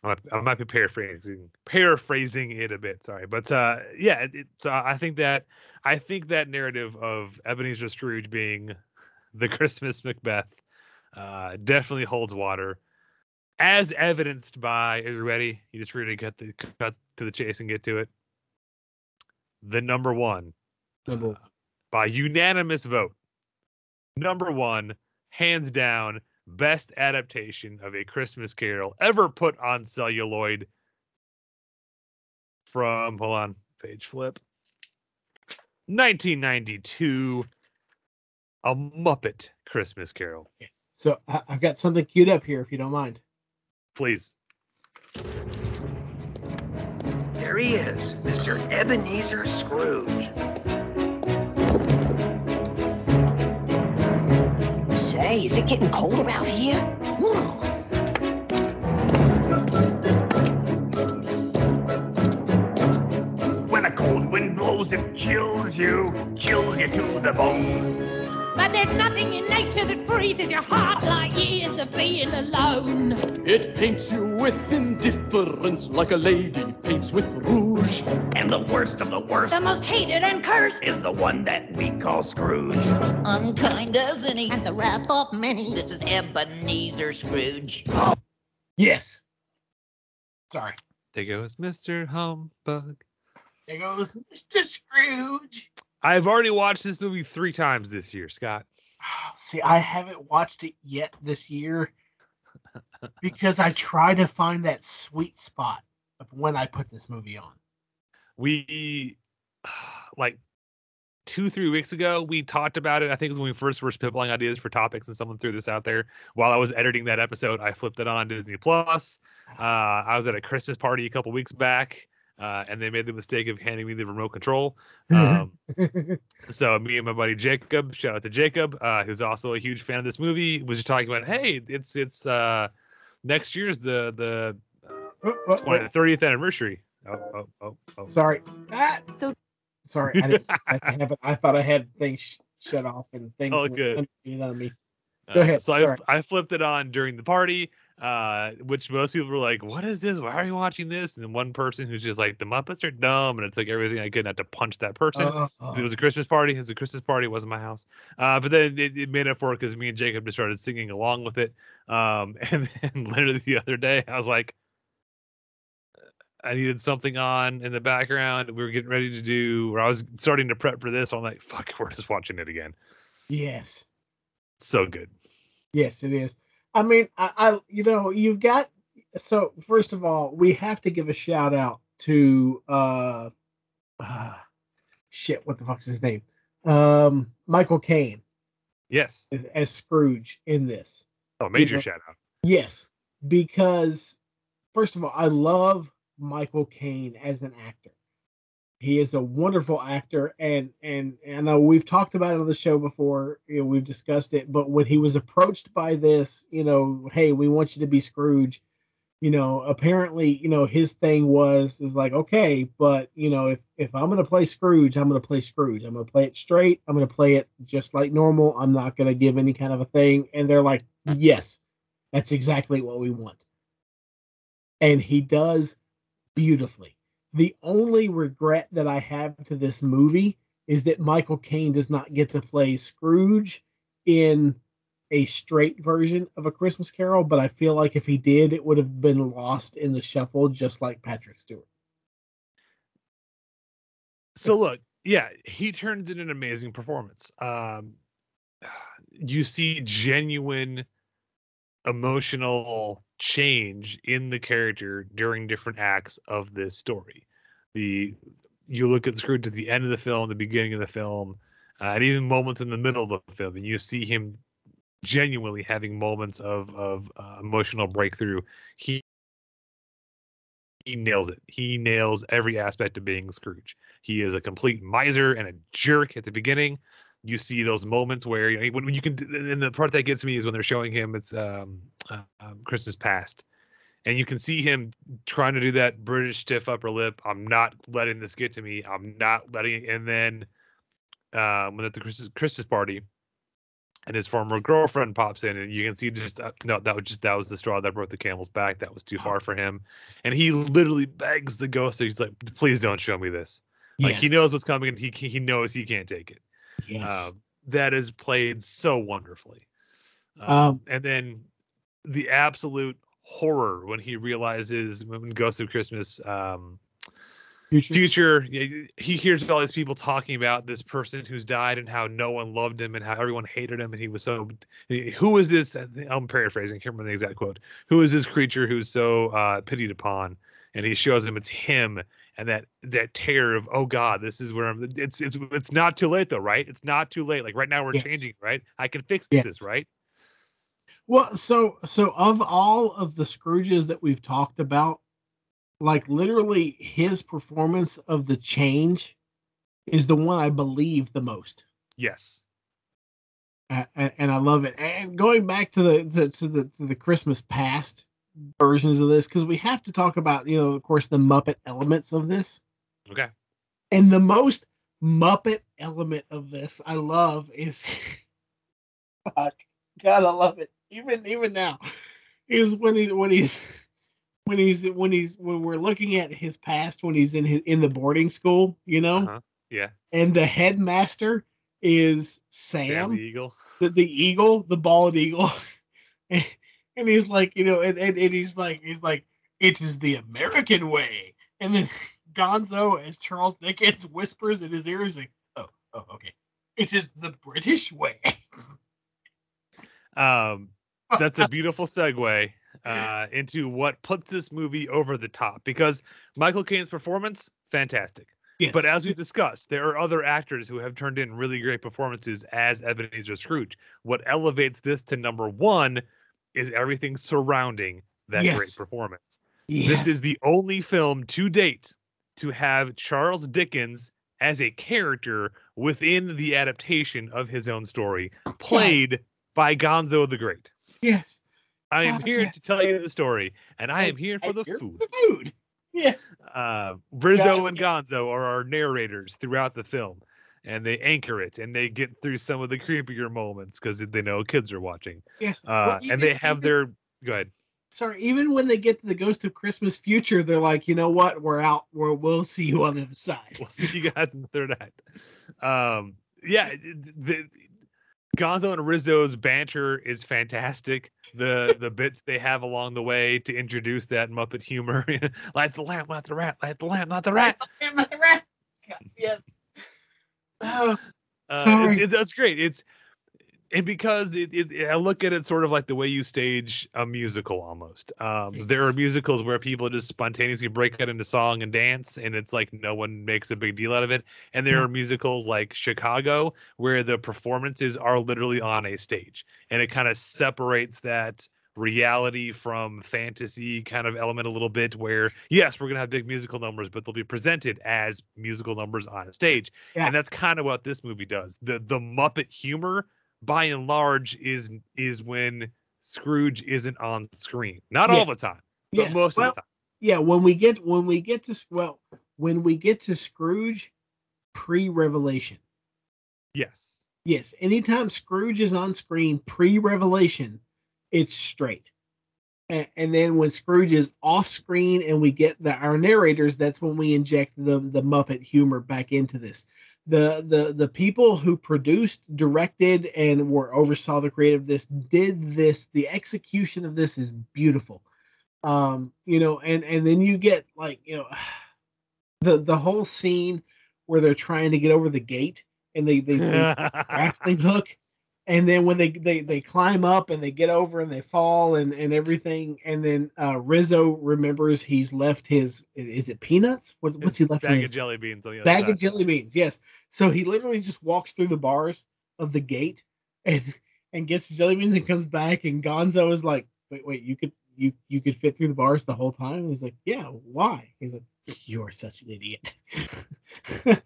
Speaker 1: I might, I might be paraphrasing paraphrasing it a bit, sorry, but uh, yeah, it, it, so I think that I think that narrative of Ebenezer Scrooge being [LAUGHS] the Christmas Macbeth uh, definitely holds water, as evidenced by. Are you ready? You just ready to cut the cut to the chase and get to it. The number one
Speaker 3: number
Speaker 1: uh, by unanimous vote. Number one, hands down, best adaptation of a Christmas Carol ever put on celluloid. From hold on, page flip. 1992, A Muppet Christmas Carol.
Speaker 3: So I, I've got something queued up here, if you don't mind.
Speaker 1: Please.
Speaker 5: There he is, Mr. Ebenezer Scrooge.
Speaker 6: Say, is it getting colder out here?
Speaker 7: When a cold wind blows, it chills you, chills you to the bone.
Speaker 8: But there's nothing in nature that freezes your heart like years of being alone.
Speaker 9: It paints you with indifference like a lady paints with rouge.
Speaker 5: And the worst of the worst
Speaker 8: The most hated and cursed.
Speaker 5: is the one that we call Scrooge.
Speaker 6: Unkind as any.
Speaker 8: And the wrath of many.
Speaker 6: This is Ebenezer Scrooge.
Speaker 3: Yes. Sorry.
Speaker 1: There goes Mr. Humbug.
Speaker 3: There goes Mr. Scrooge.
Speaker 1: I've already watched this movie three times this year, Scott.
Speaker 3: Oh, see, I haven't watched it yet this year because I try to find that sweet spot of when I put this movie on.
Speaker 1: We [SIGHS] like two three weeks ago we talked about it. I think it was when we first were spitballing ideas for topics and someone threw this out there. While i was editing that episode i flipped it on disney plus. Uh, i was at a christmas party a couple weeks back uh, and they made the mistake of handing me the remote control. Um, [LAUGHS] so me and my buddy jacob shout out to jacob uh, who's also a huge fan of this movie was just talking about hey it's it's uh, next year's the the
Speaker 3: Oh, oh,
Speaker 1: 20,
Speaker 3: oh,
Speaker 1: 30th anniversary oh, oh, oh, oh.
Speaker 3: sorry. Ah, so sorry. I, didn't, I, haven't. I thought I had things sh- shut off and things
Speaker 1: all good.
Speaker 3: unmuted on me. Go ahead,
Speaker 1: So I,
Speaker 3: sorry.
Speaker 1: I flipped it on during the party, uh, which most people were like, "What is this? Why are you watching this?" And then one person who's just like, "The Muppets are dumb," and it's like everything I could not to punch that person.
Speaker 3: Uh,
Speaker 1: it was a Christmas party. It was a Christmas party. It wasn't my house. Uh, but then it, it made up for it because me and Jacob just started singing along with it. Um, [LAUGHS] and then literally the other day, I was like, I needed something on in the background. We were getting ready to do, or I was starting to prep for this. I'm like, fuck, [LAUGHS] we're just watching it again.
Speaker 3: Yes.
Speaker 1: So good.
Speaker 3: Yes, it is. I mean, I, I you know, you've got so first of all, we have to give a shout out to uh, uh shit, what the fuck's his name? Um Michael Caine
Speaker 1: Yes.
Speaker 3: as, as Scrooge in this.
Speaker 1: Oh, major
Speaker 3: know-
Speaker 1: shout out.
Speaker 3: Yes, because first of all, I love Michael Caine as an actor. He is a wonderful actor, and and and I know we've talked about it on the show before. You know, we've discussed it, but when he was approached by this, you know, hey, we want you to be Scrooge. You know, apparently, you know, his thing was is like, okay, but you know, if if I'm gonna play Scrooge, I'm gonna play Scrooge. I'm gonna play it straight. I'm gonna play it just like normal. I'm not gonna give any kind of a thing. And they're like, yes, that's exactly what we want. And he does beautifully. The only regret that I have to this movie is that Michael Caine does not get to play Scrooge in a straight version of A Christmas Carol, but I feel like if he did, it would have been lost in the shuffle, just like Patrick Stewart.
Speaker 1: So look, yeah, he turns in an amazing performance. Um, [SIGHS] you see genuine emotional change in the character during different acts of this story. The you look at Scrooge at the end of the film, the beginning of the film, uh, and even moments in the middle of the film, and you see him genuinely having moments of of uh, emotional breakthrough. He he nails it. He nails every aspect of being Scrooge. He is a complete miser and a jerk at the beginning. You see those moments where you know, when, when you can, and the part that gets me is when they're showing him it's um, uh, um, Christmas past, and you can see him trying to do that British stiff upper lip. I'm not letting this get to me. I'm not letting it. And then um, when at the Christmas Christmas party, and his former girlfriend pops in, and you can see just uh, no, that was just that was the straw that broke the camel's back. That was too far for him, and he literally begs the ghost. He's like, "Please don't show me this." Like he knows what's coming, and he he knows he can't take it.
Speaker 3: Yes.
Speaker 1: Um, that is played so wonderfully. Um,
Speaker 3: Um,
Speaker 1: and then the absolute horror when he realizes when Ghost of Christmas um,
Speaker 3: Future.
Speaker 1: future he hears all these people talking about this person who's died and how no one loved him and how everyone hated him and he was so who is this i'm paraphrasing I can't remember the exact quote who is this creature who's so uh pitied upon and he shows him it's him and that that terror of oh god this is where i'm it's it's it's not too late though right it's not too late like right now we're
Speaker 3: Yes.
Speaker 1: changing right i can fix
Speaker 3: Yes.
Speaker 1: this right
Speaker 3: Well, so so of all of the Scrooges that we've talked about, like literally his performance of the change is the one I believe the most.
Speaker 1: yes
Speaker 3: uh, and, and I love it. And going back to the to, to the to the Christmas past versions of this, because we have to talk about, you know, of course, the Muppet elements of this.
Speaker 1: okay
Speaker 3: And the most Muppet element of this I love is [LAUGHS] fuck, God, I love it. Even even now, is when he when he's when he's when he's when we're looking at his past when he's in his, in the boarding school, you know,
Speaker 1: uh-huh. yeah
Speaker 3: and the headmaster is
Speaker 1: Sam
Speaker 3: Sam,
Speaker 1: the eagle
Speaker 3: the, the eagle, the bald eagle. and, [LAUGHS] and he's like, you know, and, and, and he's like, he's like, it is the American way. And then [LAUGHS] Gonzo, as Charles Dickens whispers in his ear, is like, oh, oh, okay. It is the British way. [LAUGHS]
Speaker 1: um that's a beautiful segue uh into what puts this movie over the top because michael caine's performance fantastic
Speaker 3: Yes.
Speaker 1: but as we've discussed there are other actors who have turned in really great performances as ebenezer scrooge what elevates this to number one is everything surrounding that great performance
Speaker 3: Yes.
Speaker 1: this is the only film to date to have charles dickens as a character within the adaptation of his own story played by gonzo the great
Speaker 3: yes.
Speaker 1: I am here
Speaker 3: yes.
Speaker 1: to tell you the story, and I
Speaker 3: I-
Speaker 1: am here for
Speaker 3: I'm
Speaker 1: the
Speaker 3: here
Speaker 1: food.
Speaker 3: The food. Yeah.
Speaker 1: Uh, Rizzo
Speaker 3: God,
Speaker 1: and Gonzo are our narrators throughout the film, and they anchor it and they get through some of the creepier moments because they know kids are watching.
Speaker 3: Yes.
Speaker 1: Uh,
Speaker 3: Well,
Speaker 1: and they have
Speaker 3: even-
Speaker 1: their go ahead.
Speaker 3: Sorry, even when they get to the Ghost of Christmas Future, they're like, you know what? We're out. We're, we'll see you on the other side.
Speaker 1: We'll see you guys in the third act. Um, yeah, the, Gonzo and Rizzo's banter is fantastic. The the bits they have along the way to introduce that Muppet humor, [LAUGHS] light the lamp, not the rat, light the lamp, not the rat.
Speaker 3: Not the rat. Yes. Oh,
Speaker 1: Uh, it, it- that's great. It's and because it, it, I look at it sort of like the way you stage a musical almost. Um, there are musicals where people just spontaneously break out into song and dance, and it's like no one makes a big deal out of it. And there
Speaker 3: Yeah.
Speaker 1: are musicals like Chicago where the performances are literally on a stage, and it kind of separates that reality from fantasy kind of element a little bit where yes we're going to have big musical numbers but they'll be presented as musical numbers on a stage
Speaker 3: Yeah.
Speaker 1: and that's kind of what this movie does the the muppet humor by and large is is when scrooge isn't on screen not
Speaker 3: Yeah.
Speaker 1: all the time but
Speaker 3: Yes,
Speaker 1: most
Speaker 3: well,
Speaker 1: of the time
Speaker 3: yeah. When we get when we get to well when we get to Scrooge pre-revelation.
Speaker 1: yes
Speaker 3: Yes, anytime Scrooge is on screen pre-revelation, it's straight. And, and then when Scrooge is off screen and we get the our narrators, that's when we inject the the Muppet humor back into this. The the the people who produced, directed, and were oversaw the creative of this did this. The execution of this is beautiful. Um, you know, and and then you get like you know [SIGHS] the the whole scene where they're trying to get over the gate and they they, they [LAUGHS] grappling hook and then when they, they they climb up and they get over and they fall and and everything and then uh rizzo remembers he's left his is it peanuts? What, what's he left
Speaker 1: bag of
Speaker 3: his-
Speaker 1: jelly beans on
Speaker 3: bag
Speaker 1: side.
Speaker 3: of jelly beans yes. So he literally just walks through the bars of the gate and and gets the jelly beans and comes back and gonzo is like wait wait you could you you could fit through the bars the whole time? And he's like yeah why? He's like you're such an idiot. [LAUGHS]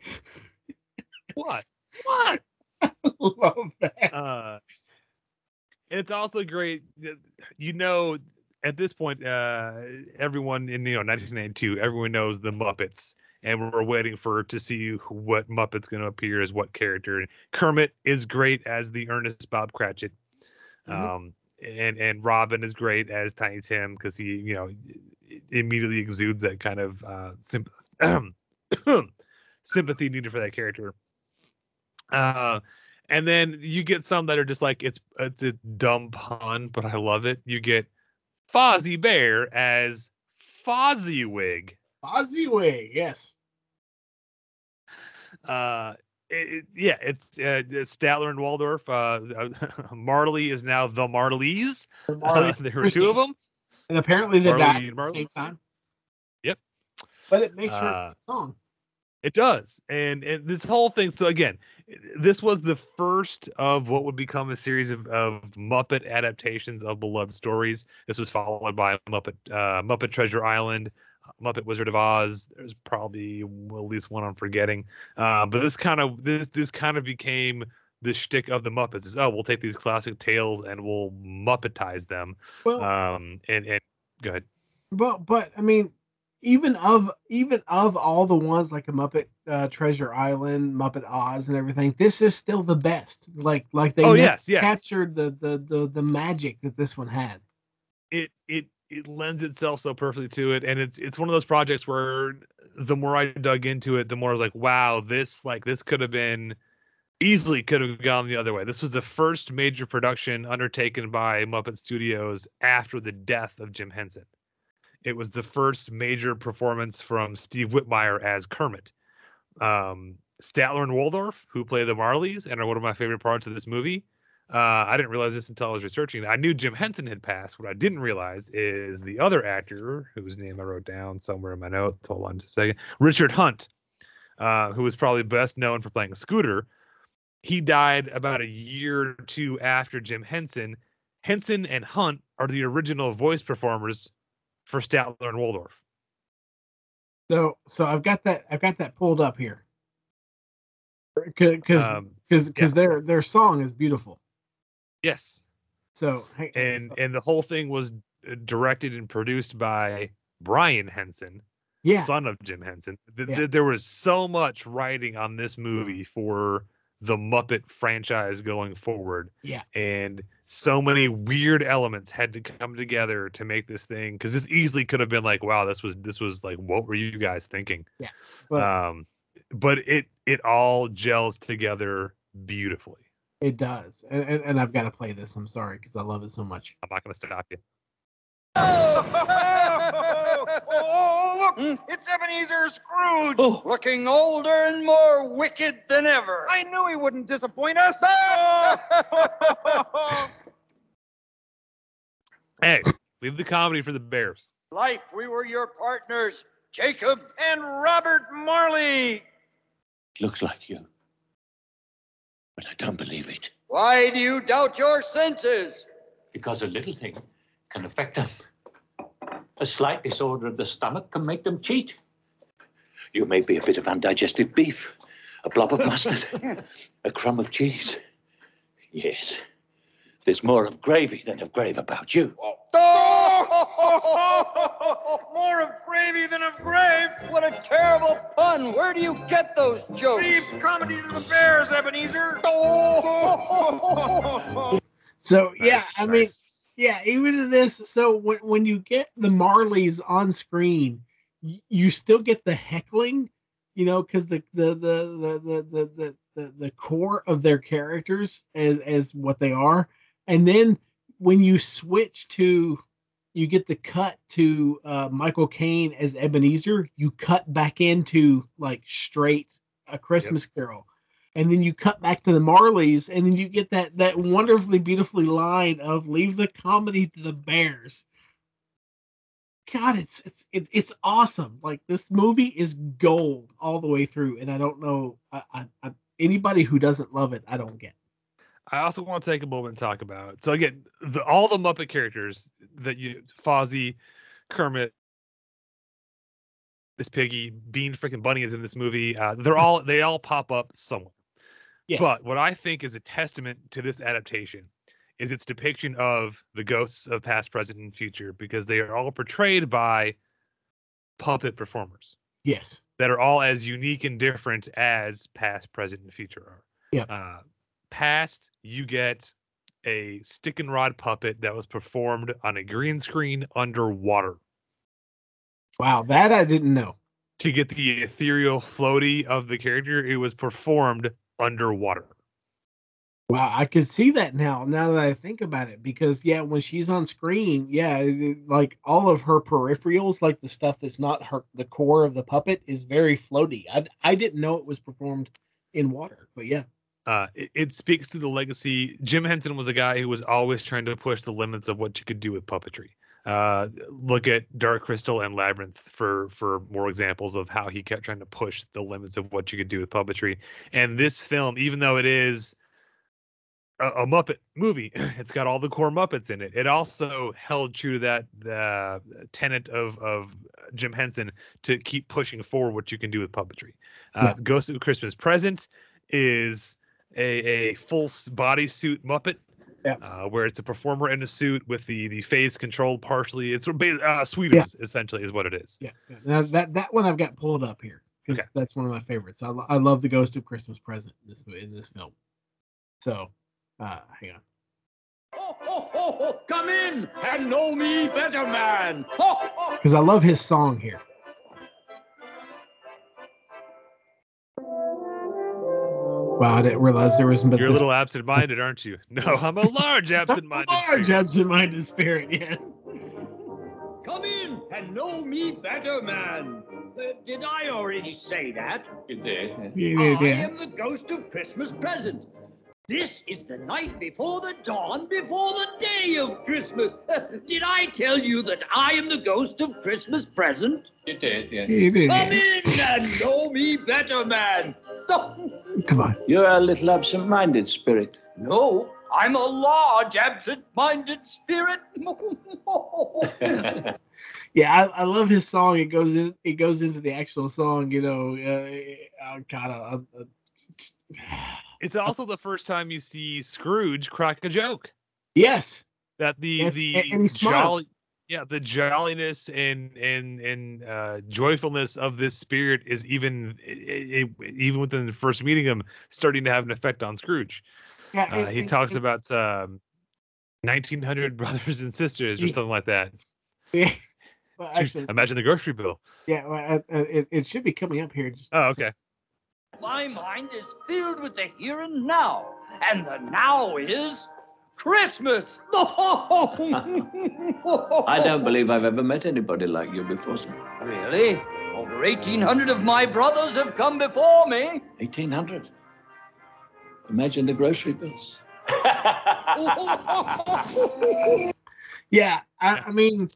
Speaker 1: What? What [LAUGHS]
Speaker 3: love that.
Speaker 1: Uh it's also great you know at this point uh everyone in you know 1992 everyone knows the muppets and we're waiting for to see what muppet's going to appear as what character. And kermit is great as the earnest bob cratchit.
Speaker 3: Mhm.
Speaker 1: um and and robin is great as tiny tim because he you know immediately exudes that kind of uh symp- [CLEARS THROAT] sympathy needed for that character. Uh and then you get some that are just like it's it's a dumb pun, but I love it. You get Fozzie Bear as Fozziwig.
Speaker 3: Fozziwig, yes.
Speaker 1: Uh, it, it- yeah, it's uh, Statler and Waldorf. Uh, [LAUGHS] Marley is now the Marleys.
Speaker 3: Marley [LAUGHS]
Speaker 1: Uh, there were two of them.
Speaker 3: And apparently they
Speaker 1: Marley
Speaker 3: died at the same time.
Speaker 1: Yep.
Speaker 3: But it makes for
Speaker 1: Uh,
Speaker 3: a good song.
Speaker 1: It does, and, and this whole thing. So again, this was the first of what would become a series of, of Muppet adaptations of beloved stories. This was followed by Muppet uh, Muppet Treasure Island, Muppet Wizard of Oz. There's probably well, at least one I'm forgetting. Uh, but this kind of this this kind of became the shtick of the Muppets. Is oh, we'll take these classic tales and we'll Muppetize them.
Speaker 3: Well,
Speaker 1: Um, and and go ahead.
Speaker 3: but but I mean, even of even of all the ones like a Muppet uh, Treasure Island, Muppet Oz, and everything, this is still the best. Like like they
Speaker 1: Oh, yes, yes.
Speaker 3: captured the, the the the magic that this one had.
Speaker 1: it it it lends itself so perfectly to it and it's it's one of those projects where the more i dug into it the more i was like wow this like this could have been easily could have gone the other way this was the first major production undertaken by muppet studios after the death of jim henson it was the first major performance from steve whitmire as kermit um statler and waldorf who play the marleys and are one of my favorite parts of this movie uh, I didn't realize this until I was researching. I knew Jim Henson had passed. What I didn't realize is the other actor, whose name I wrote down somewhere in my notes. Hold on just a second. Richard Hunt, uh, who was probably best known for playing Scooter. He died about a year or two after Jim Henson. Henson and Hunt are the original voice performers for Statler and Waldorf.
Speaker 3: So so I've got that I've got that pulled up here. Because
Speaker 1: Um,
Speaker 3: because because their their song is beautiful.
Speaker 1: Yes.
Speaker 3: So hey,
Speaker 1: and
Speaker 3: so-
Speaker 1: and the whole thing was uh, directed and produced by Brian Henson,
Speaker 3: Yeah.
Speaker 1: son of Jim Henson. Th-
Speaker 3: Yeah.
Speaker 1: th- there was so much writing on this movie for the Muppet franchise going forward.
Speaker 3: Yeah.
Speaker 1: And so many weird elements had to come together to make this thing because this easily could have been like, wow, this was this was like, what were you guys thinking?
Speaker 3: Yeah. But
Speaker 1: um, but it it all gels together beautifully.
Speaker 3: it does. And, and, and I've got to play this. I'm sorry because I love it so much.
Speaker 1: I'm not gonna stop you. [LAUGHS]
Speaker 10: Oh, look! It's Ebenezer Scrooge, oh. looking older and more wicked than ever. I knew he wouldn't disappoint us. Ah! [LAUGHS]
Speaker 1: Hey, leave the comedy for the Bears.
Speaker 10: Life, we were your partners, Jacob and Robert Marley.
Speaker 11: It looks like you. But I don't believe it.
Speaker 10: Why do you doubt your senses?
Speaker 11: Because a little thing can affect them. A slight disorder of the stomach can make them cheat. You may be a bit of undigested beef, a blob of mustard, [LAUGHS] a crumb of cheese. Yes, there's more of gravy than of grave about you. [LAUGHS]
Speaker 10: More of gravy than of grave. What a terrible pun. Where do you get those jokes? Leave comedy to the bears, Ebenezer. [LAUGHS]
Speaker 3: So yeah,
Speaker 1: Nice,
Speaker 3: I mean,
Speaker 1: nice
Speaker 3: yeah, even in this, so when, when you get the Marleys on screen, you, you still get the heckling, you know, because the the, the the the the the the core of their characters as as what they are, and then when you switch to you get the cut to uh, Michael Caine as Ebenezer, you cut back into like straight a Christmas yep. Carol and then you cut back to the Marleys, and then you get that that wonderfully beautifully line of "Leave the comedy to the Bears." God, it's it's it's it's awesome. Like this movie is gold all the way through, and I don't know I, I, I, anybody who doesn't love it. I don't get.
Speaker 1: I also want to take a moment and talk about so again the, all the Muppet characters that you Fozzie, Kermit, Miss Piggy, Bean, freaking Bunny is in this movie. Uh, they're all they all pop up somewhere.
Speaker 3: Yes.
Speaker 1: But what I think is a testament to this adaptation is its depiction of the ghosts of past, present, and future because they are all portrayed by puppet performers
Speaker 3: Yes.
Speaker 1: that are all as unique and different as past, present, and future are.
Speaker 3: Yeah.
Speaker 1: Uh, past, you get a stick and rod puppet that was performed on a green screen underwater
Speaker 3: Wow, that I didn't know.
Speaker 1: to get the ethereal floaty of the character. It was performed underwater.
Speaker 3: Wow, I could see that now. Now that I think about it, because yeah, when she's on screen, yeah, it- like all of her peripherals, like the stuff that's not her, the core of the puppet, is very floaty. I I didn't know it was performed in water, but yeah,
Speaker 1: Uh, it, it speaks to the legacy. Jim Henson was a guy who was always trying to push the limits of what you could do with puppetry. Uh, look at Dark Crystal and Labyrinth for for more examples of how he kept trying to push the limits of what you could do with puppetry. And this film, even though it is a, a Muppet movie, [CLEARS THROAT] it's got all the core Muppets in it. It also held true to that the tenet of of Jim Henson to keep pushing forward what you can do with puppetry. Uh, Ghost of Christmas Present is a, a full body suit Muppet.
Speaker 3: Yeah.
Speaker 1: Uh, where it's a performer in a suit with the the face control partially. It's ba- uh, Sweetums essentially is what it is.
Speaker 3: yeah. yeah. Now that that one I've got pulled up here because
Speaker 1: Okay.
Speaker 3: that's one of my favorites. I, lo- I love the Ghost of Christmas Present in this in this film. So, uh, hang on.
Speaker 10: Ho, ho, ho, ho, Come in and know me better, man. Ho, ho.
Speaker 3: because I love his song here. Wow, I didn't realize there was. But
Speaker 1: You're a
Speaker 3: this
Speaker 1: little absent minded, aren't you? No, [LAUGHS] I'm a large absent minded.
Speaker 3: large absent-minded spirit. Yes.
Speaker 10: Come in and know me better, man. Uh, did I already say that?
Speaker 11: You did.
Speaker 3: You did,
Speaker 10: I
Speaker 3: yeah.
Speaker 10: am the ghost of Christmas present. This is the night before the dawn, before the day of Christmas. did I tell you that I am the ghost of Christmas present?
Speaker 11: You did, yeah.
Speaker 3: You did,
Speaker 10: Come
Speaker 3: yeah.
Speaker 10: in and know me better, man.
Speaker 3: Come on.
Speaker 11: You're a little absent-minded spirit.
Speaker 10: No, I'm a large absent-minded spirit. [LAUGHS]
Speaker 3: Yeah, I, I love his song. It goes in. It goes into the actual song. You know, uh, kind of. Uh,
Speaker 1: It's also the first time you see Scrooge crack a joke.
Speaker 3: yes.
Speaker 1: That the
Speaker 3: Yes,
Speaker 1: the
Speaker 3: and- and
Speaker 1: jolly yeah, the jolliness and and and uh, joyfulness of this spirit is even i i even within the first meeting him starting to have an effect on Scrooge.
Speaker 3: Yeah,
Speaker 1: Uh,
Speaker 3: and-
Speaker 1: he
Speaker 3: and-
Speaker 1: talks
Speaker 3: and-
Speaker 1: about um, 1900 [LAUGHS] brothers and sisters or
Speaker 3: Yeah.
Speaker 1: something like that.
Speaker 3: Yeah. [LAUGHS] Well, actually,
Speaker 1: Imagine the grocery bill.
Speaker 3: yeah, well, uh, uh, it, it should be coming up here. Just
Speaker 1: Oh, okay.
Speaker 10: My mind is filled with the here and now, and the now is Christmas. [LAUGHS]
Speaker 11: I don't believe I've ever met anybody like you before, sir.
Speaker 10: Really? Over 1,800 of my brothers have come before me.
Speaker 11: 1800. Imagine the grocery bills. [LAUGHS]
Speaker 3: Yeah, I, I mean,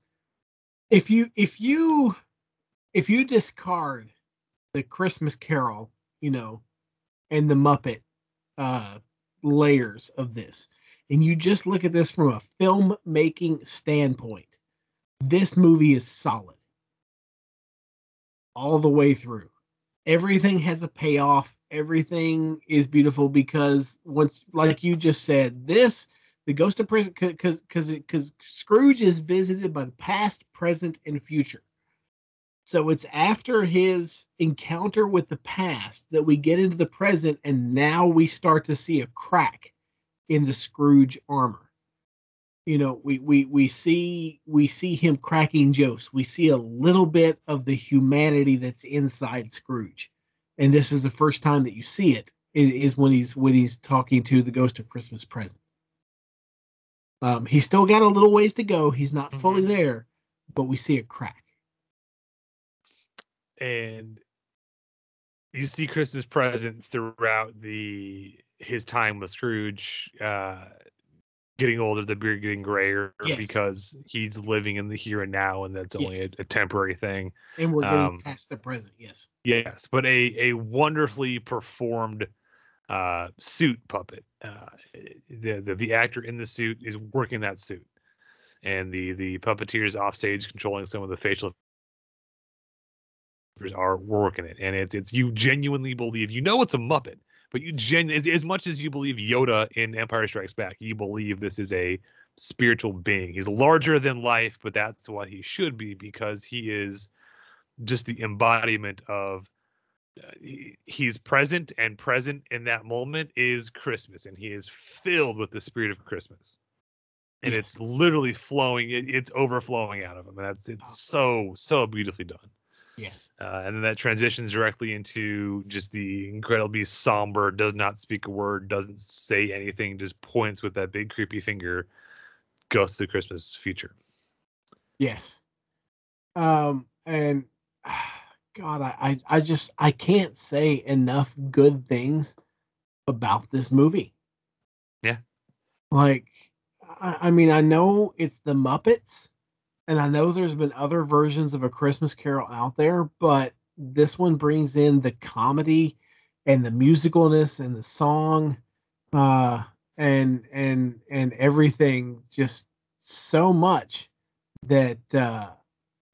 Speaker 3: if you if you if you discard the Christmas Carol, you know, and the Muppet uh layers of this, and you just look at this from a filmmaking standpoint, this movie is solid all the way through. Everything has a payoff. Everything is beautiful because once, like you just said, this the ghost of prison because because because Scrooge is visited by the past, present, and future. So it's after his encounter with the past that we get into the present, and now we start to see a crack in the Scrooge armor. You know, we we we see we see him cracking jokes. We see a little bit of the humanity that's inside Scrooge, and this is the first time that you see it. Is, is when he's when he's talking to the ghost of Christmas present. Um, he's still got a little ways to go. He's not fully there, but we see a crack.
Speaker 1: and you see Chris's present throughout the his time with Scrooge, uh, getting older, the beard getting grayer
Speaker 3: Yes.
Speaker 1: because he's living in the here and now, and that's only
Speaker 3: Yes.
Speaker 1: a, a temporary thing.
Speaker 3: And we're getting
Speaker 1: Um,
Speaker 3: past the present. Yes.
Speaker 1: Yes, but a a wonderfully performed uh, suit puppet. Uh, the, the the actor in the suit is working that suit, and the the puppeteers offstage controlling some of the facial features are working it, and it's it's you genuinely believe you know it's a Muppet, but you gen as- much as you believe Yoda in Empire Strikes Back, you believe this is a spiritual being. He's larger than life, but that's what he should be because he is just the embodiment of uh, he, he's present and present in that moment is Christmas, and he is filled with the spirit of Christmas, and it's literally flowing. It, it's overflowing out of him, and that's it's so so beautifully done.
Speaker 3: Yes.
Speaker 1: Uh, and then that transitions directly into just the incredibly somber, does not speak a word, doesn't say anything, just points with that big creepy finger, goes to the Christmas future.
Speaker 3: Yes. Um, and [SIGHS] God, I, I, I just I can't say enough good things about this movie.
Speaker 1: Yeah.
Speaker 3: Like, I, I mean, I know it's the Muppets, and I know there's been other versions of a Christmas Carol out there, but this one brings in the comedy and the musicalness and the song, uh, and and and everything just so much that uh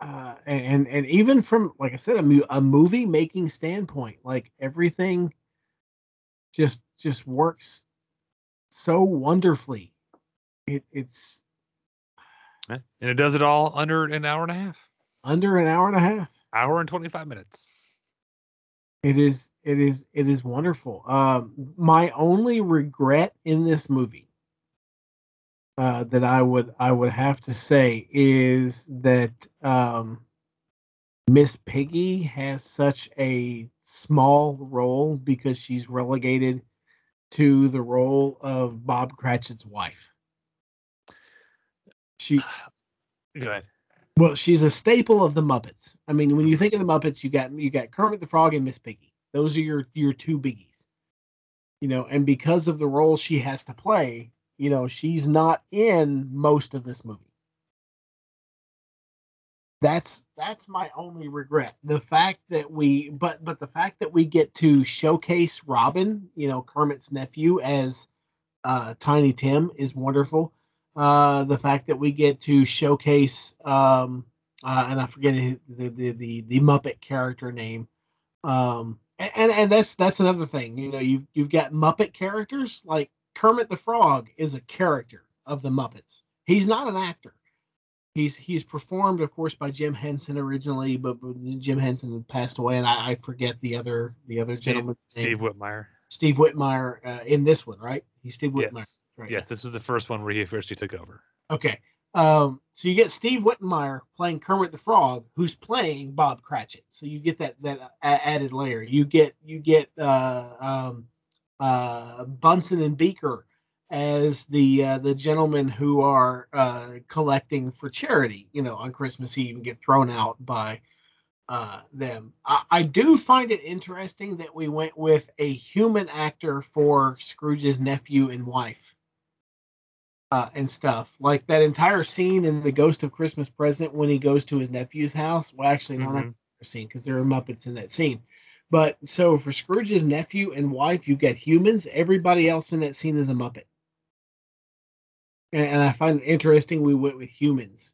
Speaker 3: uh and and even from like i said a, a movie making standpoint like everything just just works so wonderfully it it's.
Speaker 1: And it does it all under an hour and a half,
Speaker 3: under an hour and a half.
Speaker 1: Hour and 25 minutes.
Speaker 3: it is it is it is wonderful. Um my only regret in this movie uh that i would i would have to say is that um miss piggy has such a small role because she's relegated to the role of bob cratchit's wife she [SIGHS]
Speaker 1: Go ahead.
Speaker 3: well, she's a staple of the Muppets. I mean, when you think of the Muppets, you got you got Kermit the Frog and Miss Piggy. Those are your your two biggies. You know, and because of the role she has to play, you know, she's not in most of this movie. That's that's my only regret. The fact that we but but the fact that we get to showcase Robin, you know, Kermit's nephew as uh Tiny Tim is wonderful uh the fact that we get to showcase um uh and i forget the the the, the muppet character name um and and that's that's another thing you know you've you've got muppet characters like kermit the frog is a character of the muppets he's not an actor He's he's performed, of course, by Jim Henson originally, but, but Jim Henson passed away, and I, I forget the other the other
Speaker 1: Steve,
Speaker 3: gentleman.
Speaker 1: Steve Whitmire.
Speaker 3: Steve Whitmire uh, in this one, right? He's Steve Whitmire.
Speaker 1: Yes.
Speaker 3: Right.
Speaker 1: Yes, this was the first one where he officially took over.
Speaker 3: Okay. Um, so you get Steve Whitmire playing Kermit the Frog, who's playing Bob Cratchit. So you get that that a- added layer. You get you get uh, um, uh, Bunsen and Beaker as the uh, the gentlemen who are uh, collecting for charity. You know, on Christmas Eve and get thrown out by uh, them. I, I do find it interesting that we went with a human actor for Scrooge's nephew and wife uh, and stuff. Like that entire scene in The Ghost of Christmas Present when he goes to his nephew's house. Well, actually, no, that's
Speaker 1: Mhm.
Speaker 3: the scene because there are Muppets in that scene. But so for Scrooge's nephew and wife, you get humans. Everybody else in that scene is a Muppet. And, and I find it interesting we went with humans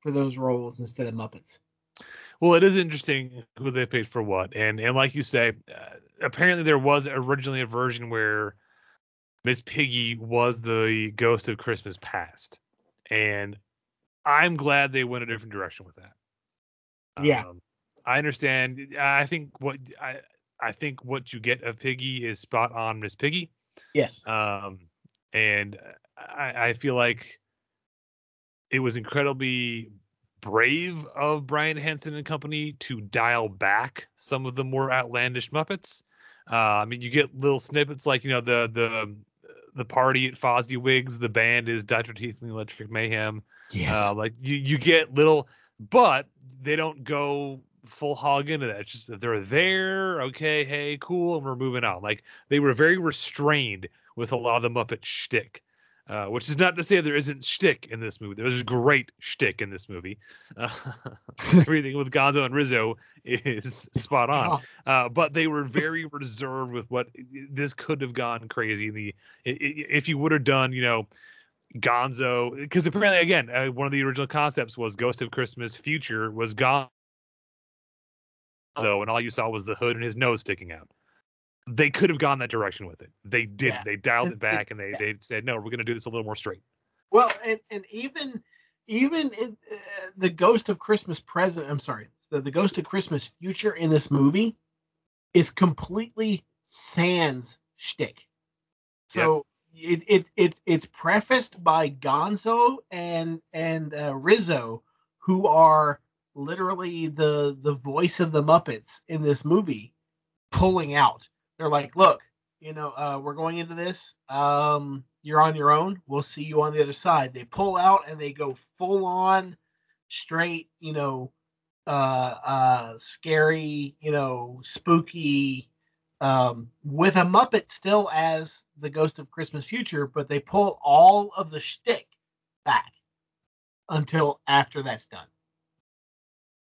Speaker 3: for those roles instead of Muppets.
Speaker 1: Well, it is interesting who they paid for what, and and like you say, uh, apparently there was originally a version where Miss Piggy was the ghost of Christmas past, and I'm glad they went a different direction with that.
Speaker 3: Yeah.
Speaker 1: Um, I understand. I think what I I think what you get of Piggy is spot on, Miss Piggy.
Speaker 3: Yes.
Speaker 1: Um, and I, I feel like it was incredibly brave of Brian Henson and company to dial back some of the more outlandish Muppets. Uh, I mean, you get little snippets like you know the the the party at Fozzie Fozziwig's. The band is Dr. Teeth and the Electric Mayhem.
Speaker 3: Yes.
Speaker 1: Uh, like you you get little, but they don't go full hog into that. It's just that they're there. Okay, hey, cool, and we're moving on. Like they were very restrained with a lot of the Muppet shtick. Uh, which is not to say there isn't shtick in this movie. There's great shtick in this movie. Uh, [LAUGHS] [LAUGHS] everything with Gonzo and Rizzo is spot on. Uh, but they were very reserved with what this could have gone crazy. The if you would have done, you know, Gonzo, because apparently, again, uh, one of the original concepts was Ghost of Christmas Future was Gonzo, and all you saw was the hood and his nose sticking out. They could have gone that direction with it. They didn't.
Speaker 3: Yeah.
Speaker 1: They dialed it back and they, they said, no, we're going to do this a little more straight.
Speaker 3: Well, and, and even even in, uh, the Ghost of Christmas Present, I'm sorry, the, the Ghost of Christmas Future in this movie is completely sans shtick. So it, it it it's prefaced by Gonzo and and uh, Rizzo, who are literally the the voice of the Muppets in this movie, pulling out. They're like, look, you know, uh, we're going into this. Um, you're on your own. We'll see you on the other side. They pull out and they go full on, straight, you know, uh, uh, scary, you know, spooky, um, with a Muppet still as the Ghost of Christmas Future, but they pull all of the shtick back until after that's done.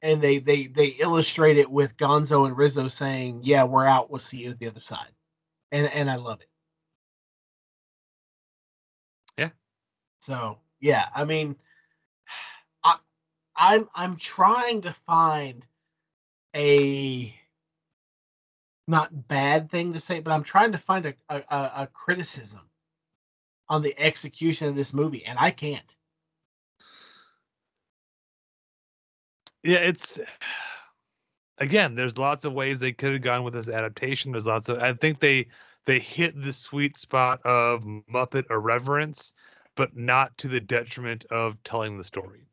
Speaker 3: And they they they illustrate it with Gonzo and Rizzo saying, "Yeah, we're out. We'll see you at the other side," and and I love it.
Speaker 1: Yeah.
Speaker 3: So yeah, I mean, I I'm I'm trying to find a not bad thing to say, but I'm trying to find a a, a, a criticism on the execution of this movie, and I can't.
Speaker 1: Yeah, it's again, there's lots of ways they could have gone with this adaptation. There's lots of I think they they hit the sweet spot of Muppet irreverence, but not to the detriment of telling the story.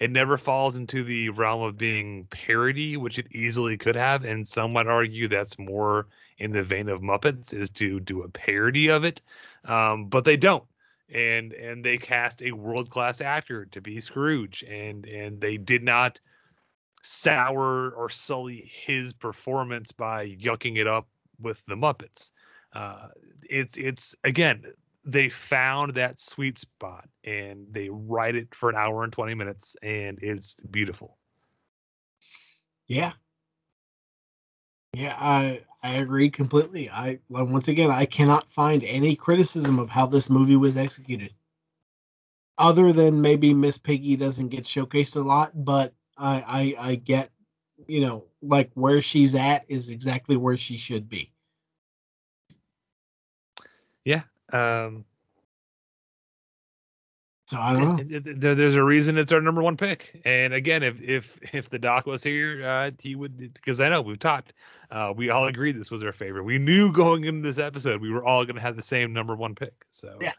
Speaker 1: It never falls into the realm of being parody, which it easily could have, and some might argue that's more in the vein of Muppets is to do a parody of it, um, but they don't and and they cast a world class actor to be Scrooge, and and they did not sour or sully his performance by yucking it up with the Muppets. Uh, it's it's again they found that sweet spot and they write it for an hour and 20 minutes and it's beautiful
Speaker 3: Yeah. Yeah, I I agree completely. I like, once again I cannot find any criticism of how this movie was executed. Other than maybe Miss Piggy doesn't get showcased a lot, but I I I get you know like where she's at is exactly where she should be.
Speaker 1: yeah um
Speaker 3: So I don't know.
Speaker 1: It- it- there- there's a reason it's our number one pick. And again, if if if the doc was here, uh, he would because I know we've talked. Uh, we all agreed this was our favorite. We knew going into this episode we were all going to have the same number one pick. So
Speaker 3: Yeah.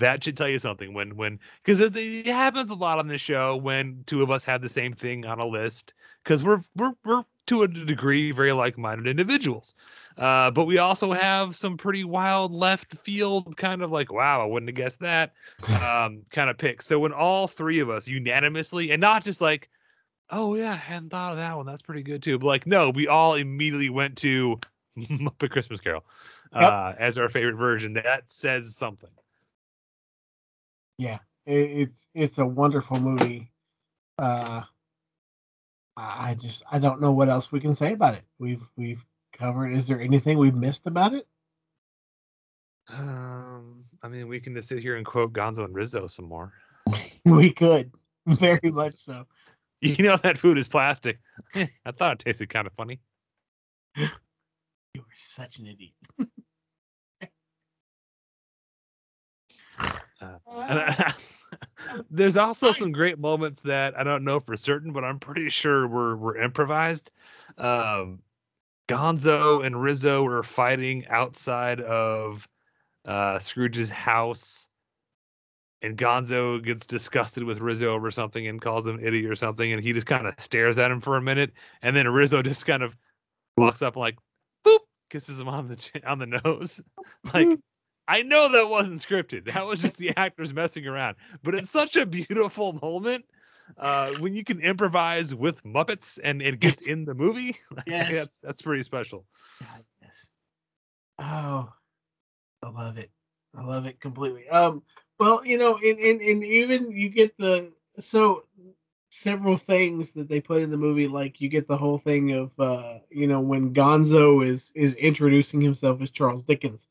Speaker 1: That should tell you something. When when because it, happens a lot on this show when two of us have the same thing on a list because we're we're we're to a degree very like-minded individuals. Uh, but we also have some pretty wild left field kind of like, wow, I wouldn't have guessed that [LAUGHS] um, kind of picks. So when all three of us unanimously, and not just like, oh yeah, I hadn't thought of that one. That's pretty good too. But like, no, we all immediately went to [LAUGHS] Muppet Christmas Carol uh, as our favorite version. That says something.
Speaker 3: Yeah, it, it's it's a wonderful movie. Uh, I just I don't know what else we can say about it. We've we've covered. Is there anything we've missed about it?
Speaker 1: Um, I mean, we can just sit here and quote Gonzo and Rizzo some more. [LAUGHS]
Speaker 3: we could very much so. [LAUGHS]
Speaker 1: You know that food is plastic. [LAUGHS] I thought it tasted kind of funny.
Speaker 3: You are such an idiot.
Speaker 1: Uh, I- [LAUGHS] there's also some great moments that I don't know for certain, but I'm pretty sure were were improvised. Um, Gonzo and Rizzo are fighting outside of uh, Scrooge's house, and Gonzo gets disgusted with Rizzo over something and calls him idiot or something, and he just kind of stares at him for a minute, and then Rizzo [LAUGHS] just kind of walks up like, boop, kisses him on the on the nose, [LAUGHS] like. I know that wasn't scripted. That was just the [LAUGHS] actors messing around. But it's such a beautiful moment uh, when you can improvise with Muppets and it gets [LAUGHS] in the movie. [LAUGHS] Like,
Speaker 3: Yes.
Speaker 1: that's that's pretty special. Yes.
Speaker 3: Oh, I love it. I love it completely. Um, well, you know, and, and, and even you get the so several things that they put in the movie, like you get the whole thing of uh, you know, when Gonzo is is introducing himself as Charles Dickens,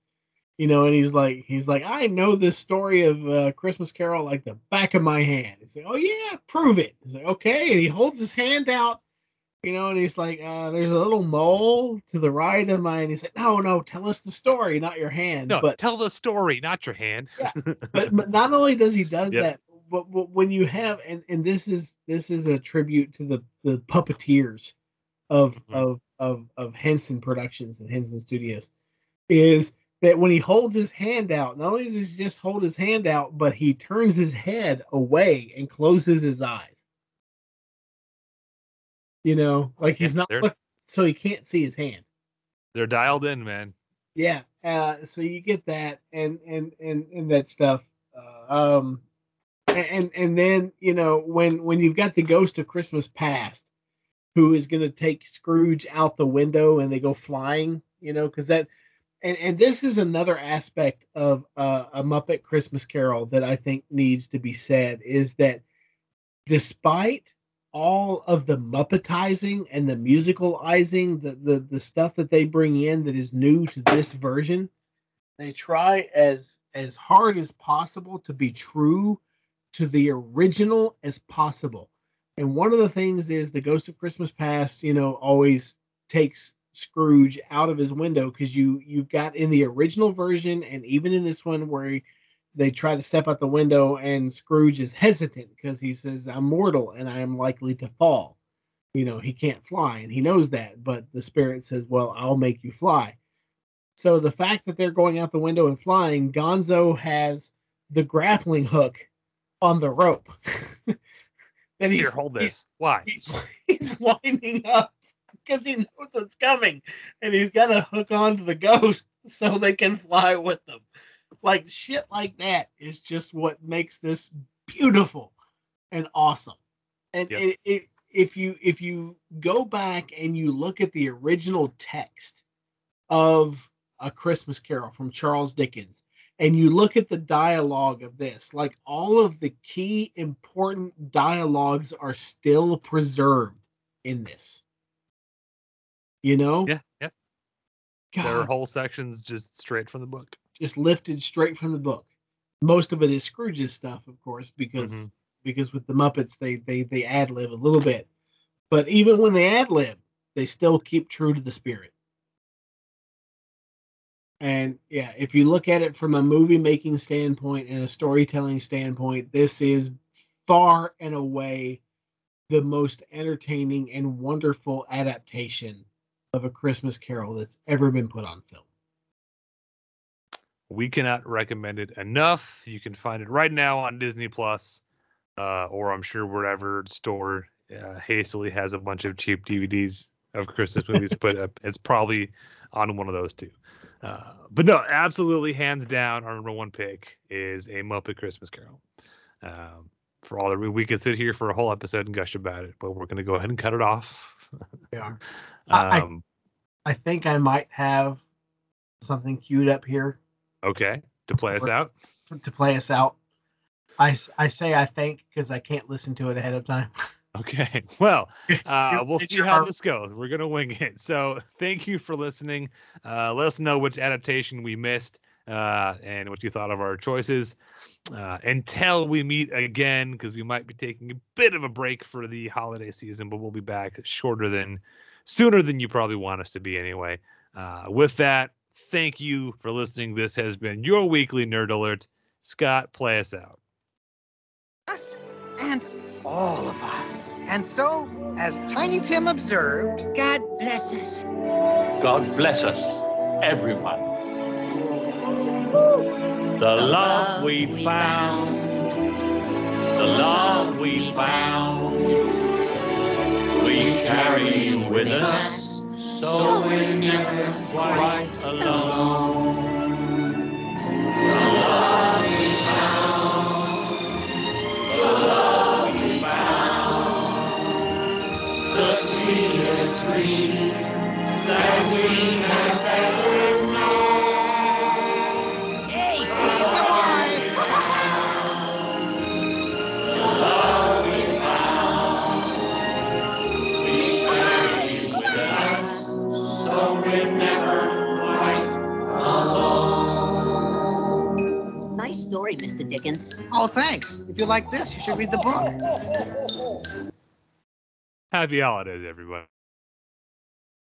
Speaker 3: you know, and he's like he's like, I know this story of uh, Christmas Carol like the back of my hand. He's like, Oh yeah, prove it. He's like, Okay, and he holds his hand out you know, and he's like, uh, "There's a little mole to the right of mine." He's like, "No, no, tell us the story, not your hand."
Speaker 1: No,
Speaker 3: but
Speaker 1: tell the story, not your hand. [LAUGHS]
Speaker 3: but, but not only does he does
Speaker 1: Yep.
Speaker 3: that, but, but when you have and and this is this is a tribute to the the puppeteers of
Speaker 1: Mm-hmm.
Speaker 3: of of of Henson Productions and Henson Studios, is that when he holds his hand out, not only does he just hold his hand out, but he turns his head away and closes his eyes. You know, like he's not
Speaker 1: they're-
Speaker 3: so he can't see his hand.
Speaker 1: They're dialed in, man.
Speaker 3: Yeah. Uh, so you get that and and and and that stuff. Uh, um, and and then you know when when you've got the ghost of Christmas past, who is going to take Scrooge out the window and they go flying. You know, because that. And, and this is another aspect of uh, a Muppet Christmas Carol that I think needs to be said is that despite all of the muppetizing and the musicalizing the, the the stuff that they bring in that is new to this version they try as as hard as possible to be true to the original as possible. And one of the things is the ghost of christmas past you know always takes scrooge out of his window because you you've got in the original version and even in this one where he, they try to step out the window and Scrooge is hesitant because he says I'm mortal and I am likely to fall. You know, he can't fly and he knows that, but the spirit says, "Well, I'll make you fly." So the fact that they're going out the window and flying, Gonzo has the grappling hook on the rope. [LAUGHS] that
Speaker 1: Here, hold this. Why?
Speaker 3: He's [LAUGHS] he's winding up because he knows what's coming, and he's got to hook onto the ghost [LAUGHS] so they can fly with them. Like shit like that is just what makes this beautiful and awesome. And
Speaker 1: Yep.
Speaker 3: it, it, if you if you go back and you look at the original text of a Christmas Carol from Charles Dickens, and you look at the dialogue of this, like all of the key important dialogues are still preserved in this. You know?
Speaker 1: Yeah, yeah. There are whole sections just straight from the book.
Speaker 3: just lifted straight from the book. Most of it is Scrooge's stuff, of course, because
Speaker 1: Mhm.
Speaker 3: because with the Muppets they they they ad lib a little bit, but even when they ad lib, they still keep true to the spirit. And yeah, if you look at it from a movie making standpoint and a storytelling standpoint, this is far and away the most entertaining and wonderful adaptation of a Christmas Carol that's ever been put on film.
Speaker 1: We cannot recommend it enough. You can find it right now on Disney Plus, uh, or I'm sure wherever store uh, hastily has a bunch of cheap DVDs of Christmas movies put up. It's probably on one of those two. Uh, but no, absolutely, hands down, our number one pick is a Muppet Christmas Carol. Um, for all that we, we could sit here for a whole episode and gush about it, but we're going to go ahead and cut it off.
Speaker 3: Yeah. [LAUGHS] I-
Speaker 1: um,
Speaker 3: I think I might have something queued up here
Speaker 1: okay, to play us out.
Speaker 3: to play us out. I, I say I think because I can't listen to it ahead of time. [LAUGHS]
Speaker 1: Okay. Well, uh, we'll see how this goes. We're gonna wing it. So thank you for listening. Uh, let us know which adaptation we missed uh, and what you thought of our choices. Uh, until we meet again, because we might be taking a bit of a break for the holiday season, but we'll be back shorter than sooner than you probably want us to be anyway. Uh, with that, thank you for listening. This has been your weekly nerd alert. Scott, play us out.
Speaker 5: Us and all of us. And so, as Tiny Tim observed, God bless us.
Speaker 11: God bless us, everyone. The love we found, the love we found, we carry with us, so we're never quite alone. The love we found, the love we found, the sweetest dream that we have
Speaker 6: Dickens.
Speaker 5: Oh, thanks. If you like this, you should read the book.
Speaker 1: Happy holidays, everybody.